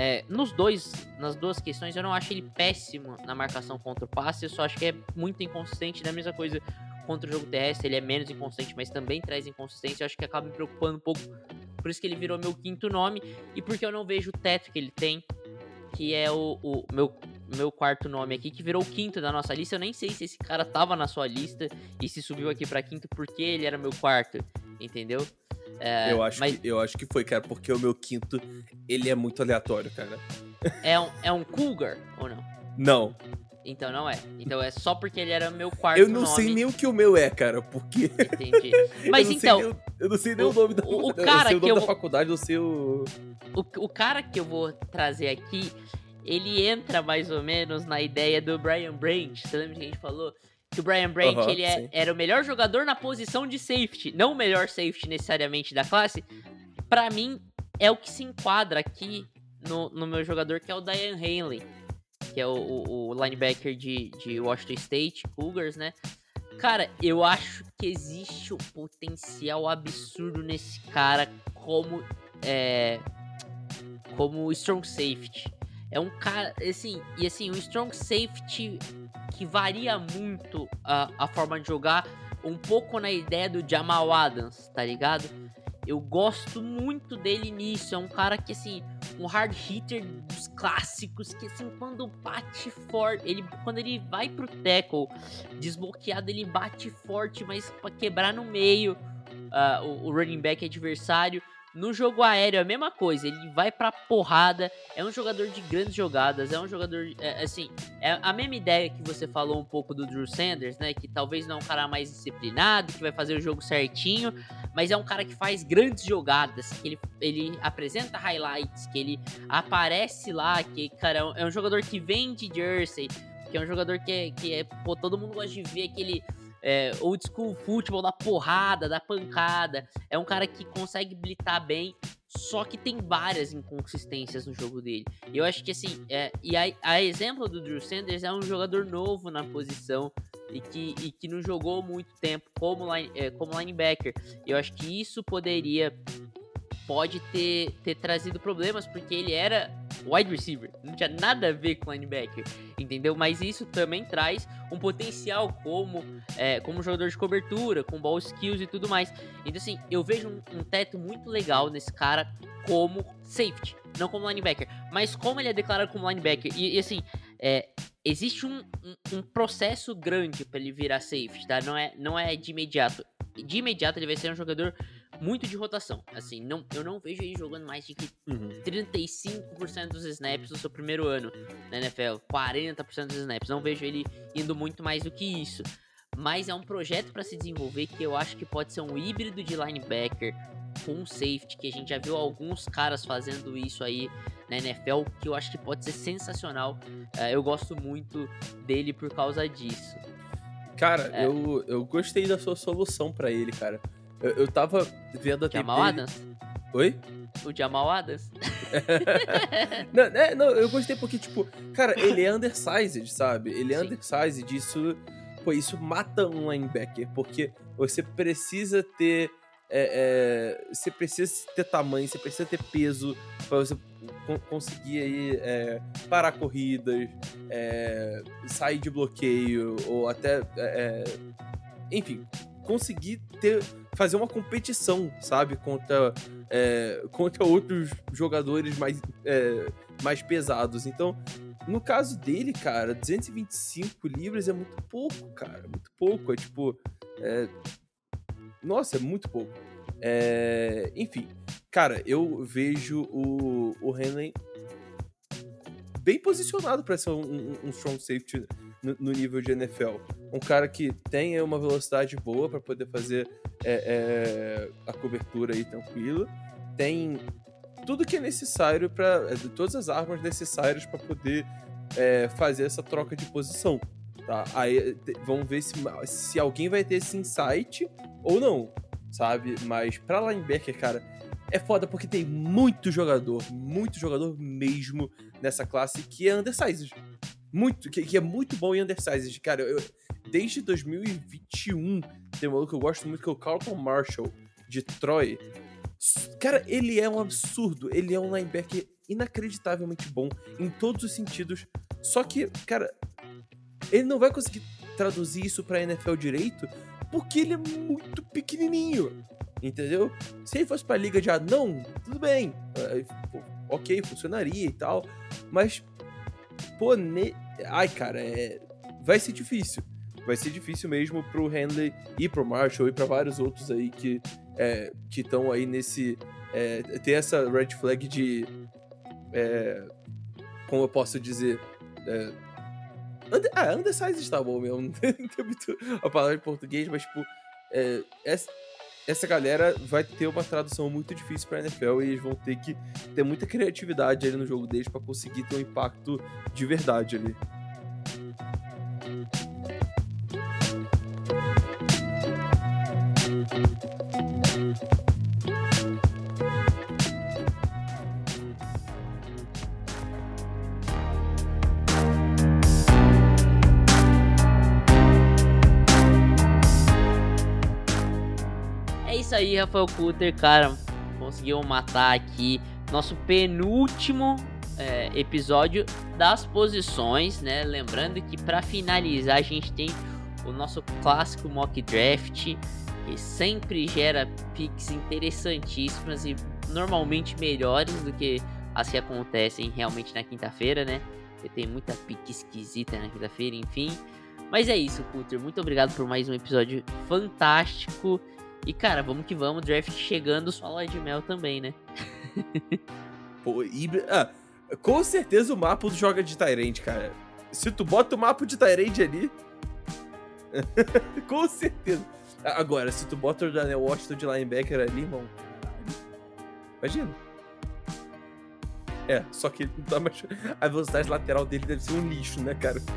é, nos dois, nas duas questões, eu não acho ele péssimo na marcação contra o passe, eu só acho que é muito inconsistente. Da mesma coisa contra o jogo terrestre, ele é menos inconsistente, mas também traz inconsistência. Eu acho que acaba me preocupando um pouco. Por isso que ele virou meu quinto nome e porque eu não vejo o teto que ele tem, que é o, o meu, meu quarto nome aqui, que virou o quinto da nossa lista. Eu nem sei se esse cara tava na sua lista e se subiu aqui pra quinto porque ele era meu quarto, entendeu? É, eu, acho mas que, eu acho que foi, cara, porque o meu quinto, ele é muito aleatório, cara. é, um, é um Cougar ou não? Não, Então não é. Então é só porque ele era meu quarto Eu não nome. sei nem o que o meu é, cara, porque. Entendi. Mas eu então, nem, eu não sei nem o, o- nome da, o- o eu cara sei o que eu da vou- faculdade, eu sei o. o, o cara que eu vou trazer aqui, ele entra mais ou menos na ideia do Brian Branch. Você lembra que a gente falou? Que o Brian Branch Aham, ele é- era o melhor jogador na posição de safety. Não o melhor safety necessariamente da classe. Pra mim, é o que se enquadra aqui no, no meu jogador, que é o Diane Hanley. Que é o, o- o linebacker de, de Washington State, Cougars, né? Cara, eu acho que existe um potencial absurdo nesse cara como é, como strong safety. É um cara, assim, e assim, um strong safety que varia muito a, a forma de jogar, um pouco na ideia do Jamal Adams, tá ligado? Eu gosto muito dele nisso, é um cara que, assim, um hard hitter dos clássicos, que, assim, quando bate forte, ele, quando ele vai pro tackle desbloqueado, ele bate forte, mas pra quebrar no meio ah, o, o running back adversário. No jogo aéreo é a mesma coisa, ele vai pra porrada, é um jogador de grandes jogadas, é um jogador, é, assim, é a mesma ideia que você falou um pouco do Drew Sanders, né, que talvez não é um cara mais disciplinado, que vai fazer o jogo certinho, mas é um cara que faz grandes jogadas, que ele, ele apresenta highlights, que ele aparece lá, que, cara, é um, é jogador que vem de jersey, que é um jogador que é, que é pô, todo mundo gosta de ver aquele é, old school futebol da porrada, da pancada. É um cara que consegue blitar bem, só que tem várias inconsistências no jogo dele. Eu acho que assim, é, e a, a exemplo do Drew Sanders é um jogador novo na posição e que, e que não jogou muito tempo como, line, é, como linebacker. Eu acho que isso poderia pode ter, ter trazido problemas, porque ele era wide receiver, não tinha nada a ver com linebacker, entendeu? Mas isso também traz um potencial como, é, como jogador de cobertura, com ball skills e tudo mais. Então, assim, eu vejo um, um teto muito legal nesse cara como safety, não como linebacker, mas como ele é declarado como linebacker. E, e, assim, é, existe um, um, um processo grande para ele virar safety, tá? Não é, não é de imediato. De imediato ele vai ser um jogador muito de rotação. Assim, não, eu não vejo ele jogando mais de que Uhum. 35% dos snaps no seu primeiro ano na NFL, 40% dos snaps. Não vejo ele indo muito mais do que isso. Mas é um projeto para se desenvolver que eu acho que pode ser um híbrido de linebacker com safety, que a gente já viu alguns caras fazendo isso aí na NFL, que eu acho que pode ser sensacional. Eh, eu gosto muito dele por causa disso. Cara, É. eu, eu gostei da sua solução pra ele, cara. Eu, eu tava vendo a Jamal dele- Adams? Oi? O Jamal Adams? não, é, não, eu gostei porque, tipo, cara, ele é undersized, sabe? Ele é Sim. undersized, isso, pô, isso mata um linebacker, porque você precisa ter, é, é, você precisa ter tamanho, você precisa ter peso pra você con- conseguir aí é, parar corridas, é, sair de bloqueio, ou até, é, é, enfim, conseguir ter, fazer uma competição, sabe? Contra é, contra outros jogadores mais, é, mais pesados. Então, no caso dele, cara, 225 libras é muito pouco, cara. Muito pouco. É tipo. é, Nossa, é muito pouco. É, Enfim, cara, eu vejo o, o Henley bem posicionado para ser um, um- um strong safety no, nível de NFL. Um cara que tem uma velocidade boa para poder fazer é, é, a cobertura aí tranquila. Tem tudo que é necessário para todas as armas necessárias para poder é, fazer essa troca de posição. Tá? Aí vamos ver se, se alguém vai ter esse insight ou não, sabe? Mas para linebacker, cara, é foda porque tem muito jogador, muito jogador mesmo nessa classe que é undersized. Muito, que, que é muito bom em undersized. Cara, eu, desde 2021 tem um maluco que eu gosto muito que é o Carlton Marshall, de Troy. Cara, ele é um absurdo. Ele é um linebacker inacreditavelmente bom em todos os sentidos. Só que, cara, ele não vai conseguir traduzir isso pra NFL direito porque ele é muito pequenininho. Entendeu? Se ele fosse pra liga de anão, tudo bem. Pô, ok, funcionaria e tal. Mas, ne... ai, cara, é... vai ser difícil. Vai ser difícil mesmo pro Henley e pro Marshall e pra vários outros aí que é, estão aí nesse. É, ter essa red flag de. é, como eu posso dizer? é, under, ah, undersize tá bom mesmo. Não tem muito a palavra em português, mas, tipo, é, essa, galera vai ter uma tradução muito difícil pra NFL e eles vão ter que ter muita criatividade ali no jogo deles pra conseguir ter um impacto de verdade ali. Isso aí, Rafael Cutter, cara. Conseguiu matar aqui nosso penúltimo é, episódio das posições, né? Lembrando que para finalizar a gente tem o nosso clássico mock draft, que sempre gera picks interessantíssimas e normalmente melhores do que as que acontecem realmente na quinta-feira, né? Porque tem muita pique esquisita na quinta-feira, enfim. Mas é isso, Cutter. Muito obrigado por mais um episódio fantástico. E cara, vamos que vamos, draft chegando, só lá de mel também, né? Pô, e, ah, com certeza o mapa joga de Tyrande, cara. Se tu bota o mapa de Tyrande ali. com certeza. Agora, se tu bota o Daniel Washington de linebacker ali, irmão. Imagina. É, só que ele não tá mais. A velocidade lateral dele deve ser um lixo, né, cara?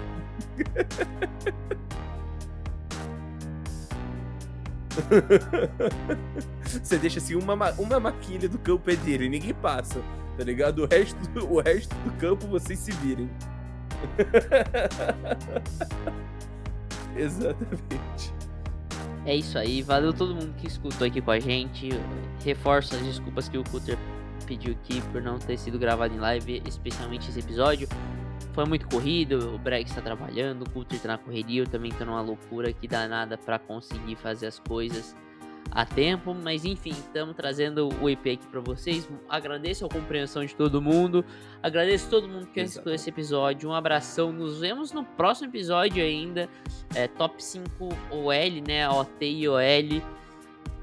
Você deixa assim uma, ma- uma maquilha do campo é dele, ninguém passa, tá ligado? O resto, o resto do campo vocês se virem. Exatamente. É isso aí, valeu todo mundo que escutou aqui com a gente. Reforço as desculpas que o Cutter pediu aqui por não ter sido gravado em live, especialmente esse episódio. Foi muito corrido, o Breg está trabalhando, o Cutter tá na correria, eu também tô numa loucura que dá nada pra conseguir fazer as coisas a tempo, mas enfim, estamos trazendo o EP aqui pra vocês. Agradeço a compreensão de todo mundo, agradeço todo mundo que assistiu esse episódio. Um abração, nos vemos no próximo episódio ainda. É, top 5 OL, né? OT e OL.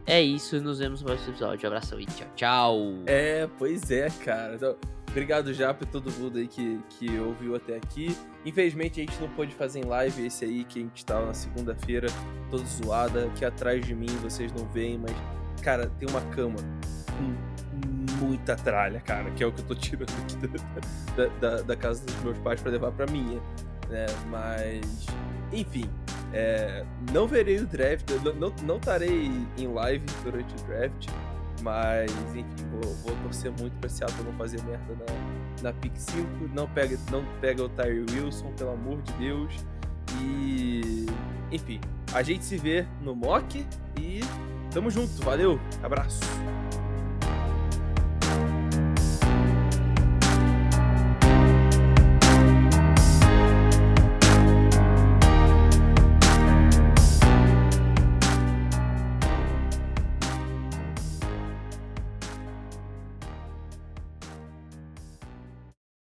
É isso, nos vemos no próximo episódio. Abração e tchau, tchau. É, pois é, cara. Obrigado já pra todo mundo aí que, que ouviu até aqui. Infelizmente a gente não pôde fazer em live esse aí que a gente tava na segunda-feira, todo zoada. Aqui atrás de mim vocês não veem, mas, cara, tem uma cama com muita tralha, cara, que é o que eu tô tirando aqui da, da, da casa dos meus pais pra levar pra minha, né? Mas, enfim, é, não verei o draft, não, não, não estarei em live durante o draft. Mas, enfim, vou, vou torcer muito pra Seattle não fazer merda na, na Pick 5. Não pega, não pega o Tyree Wilson, pelo amor de Deus. E. Enfim, a gente se vê no mock e tamo junto. Valeu, abraço.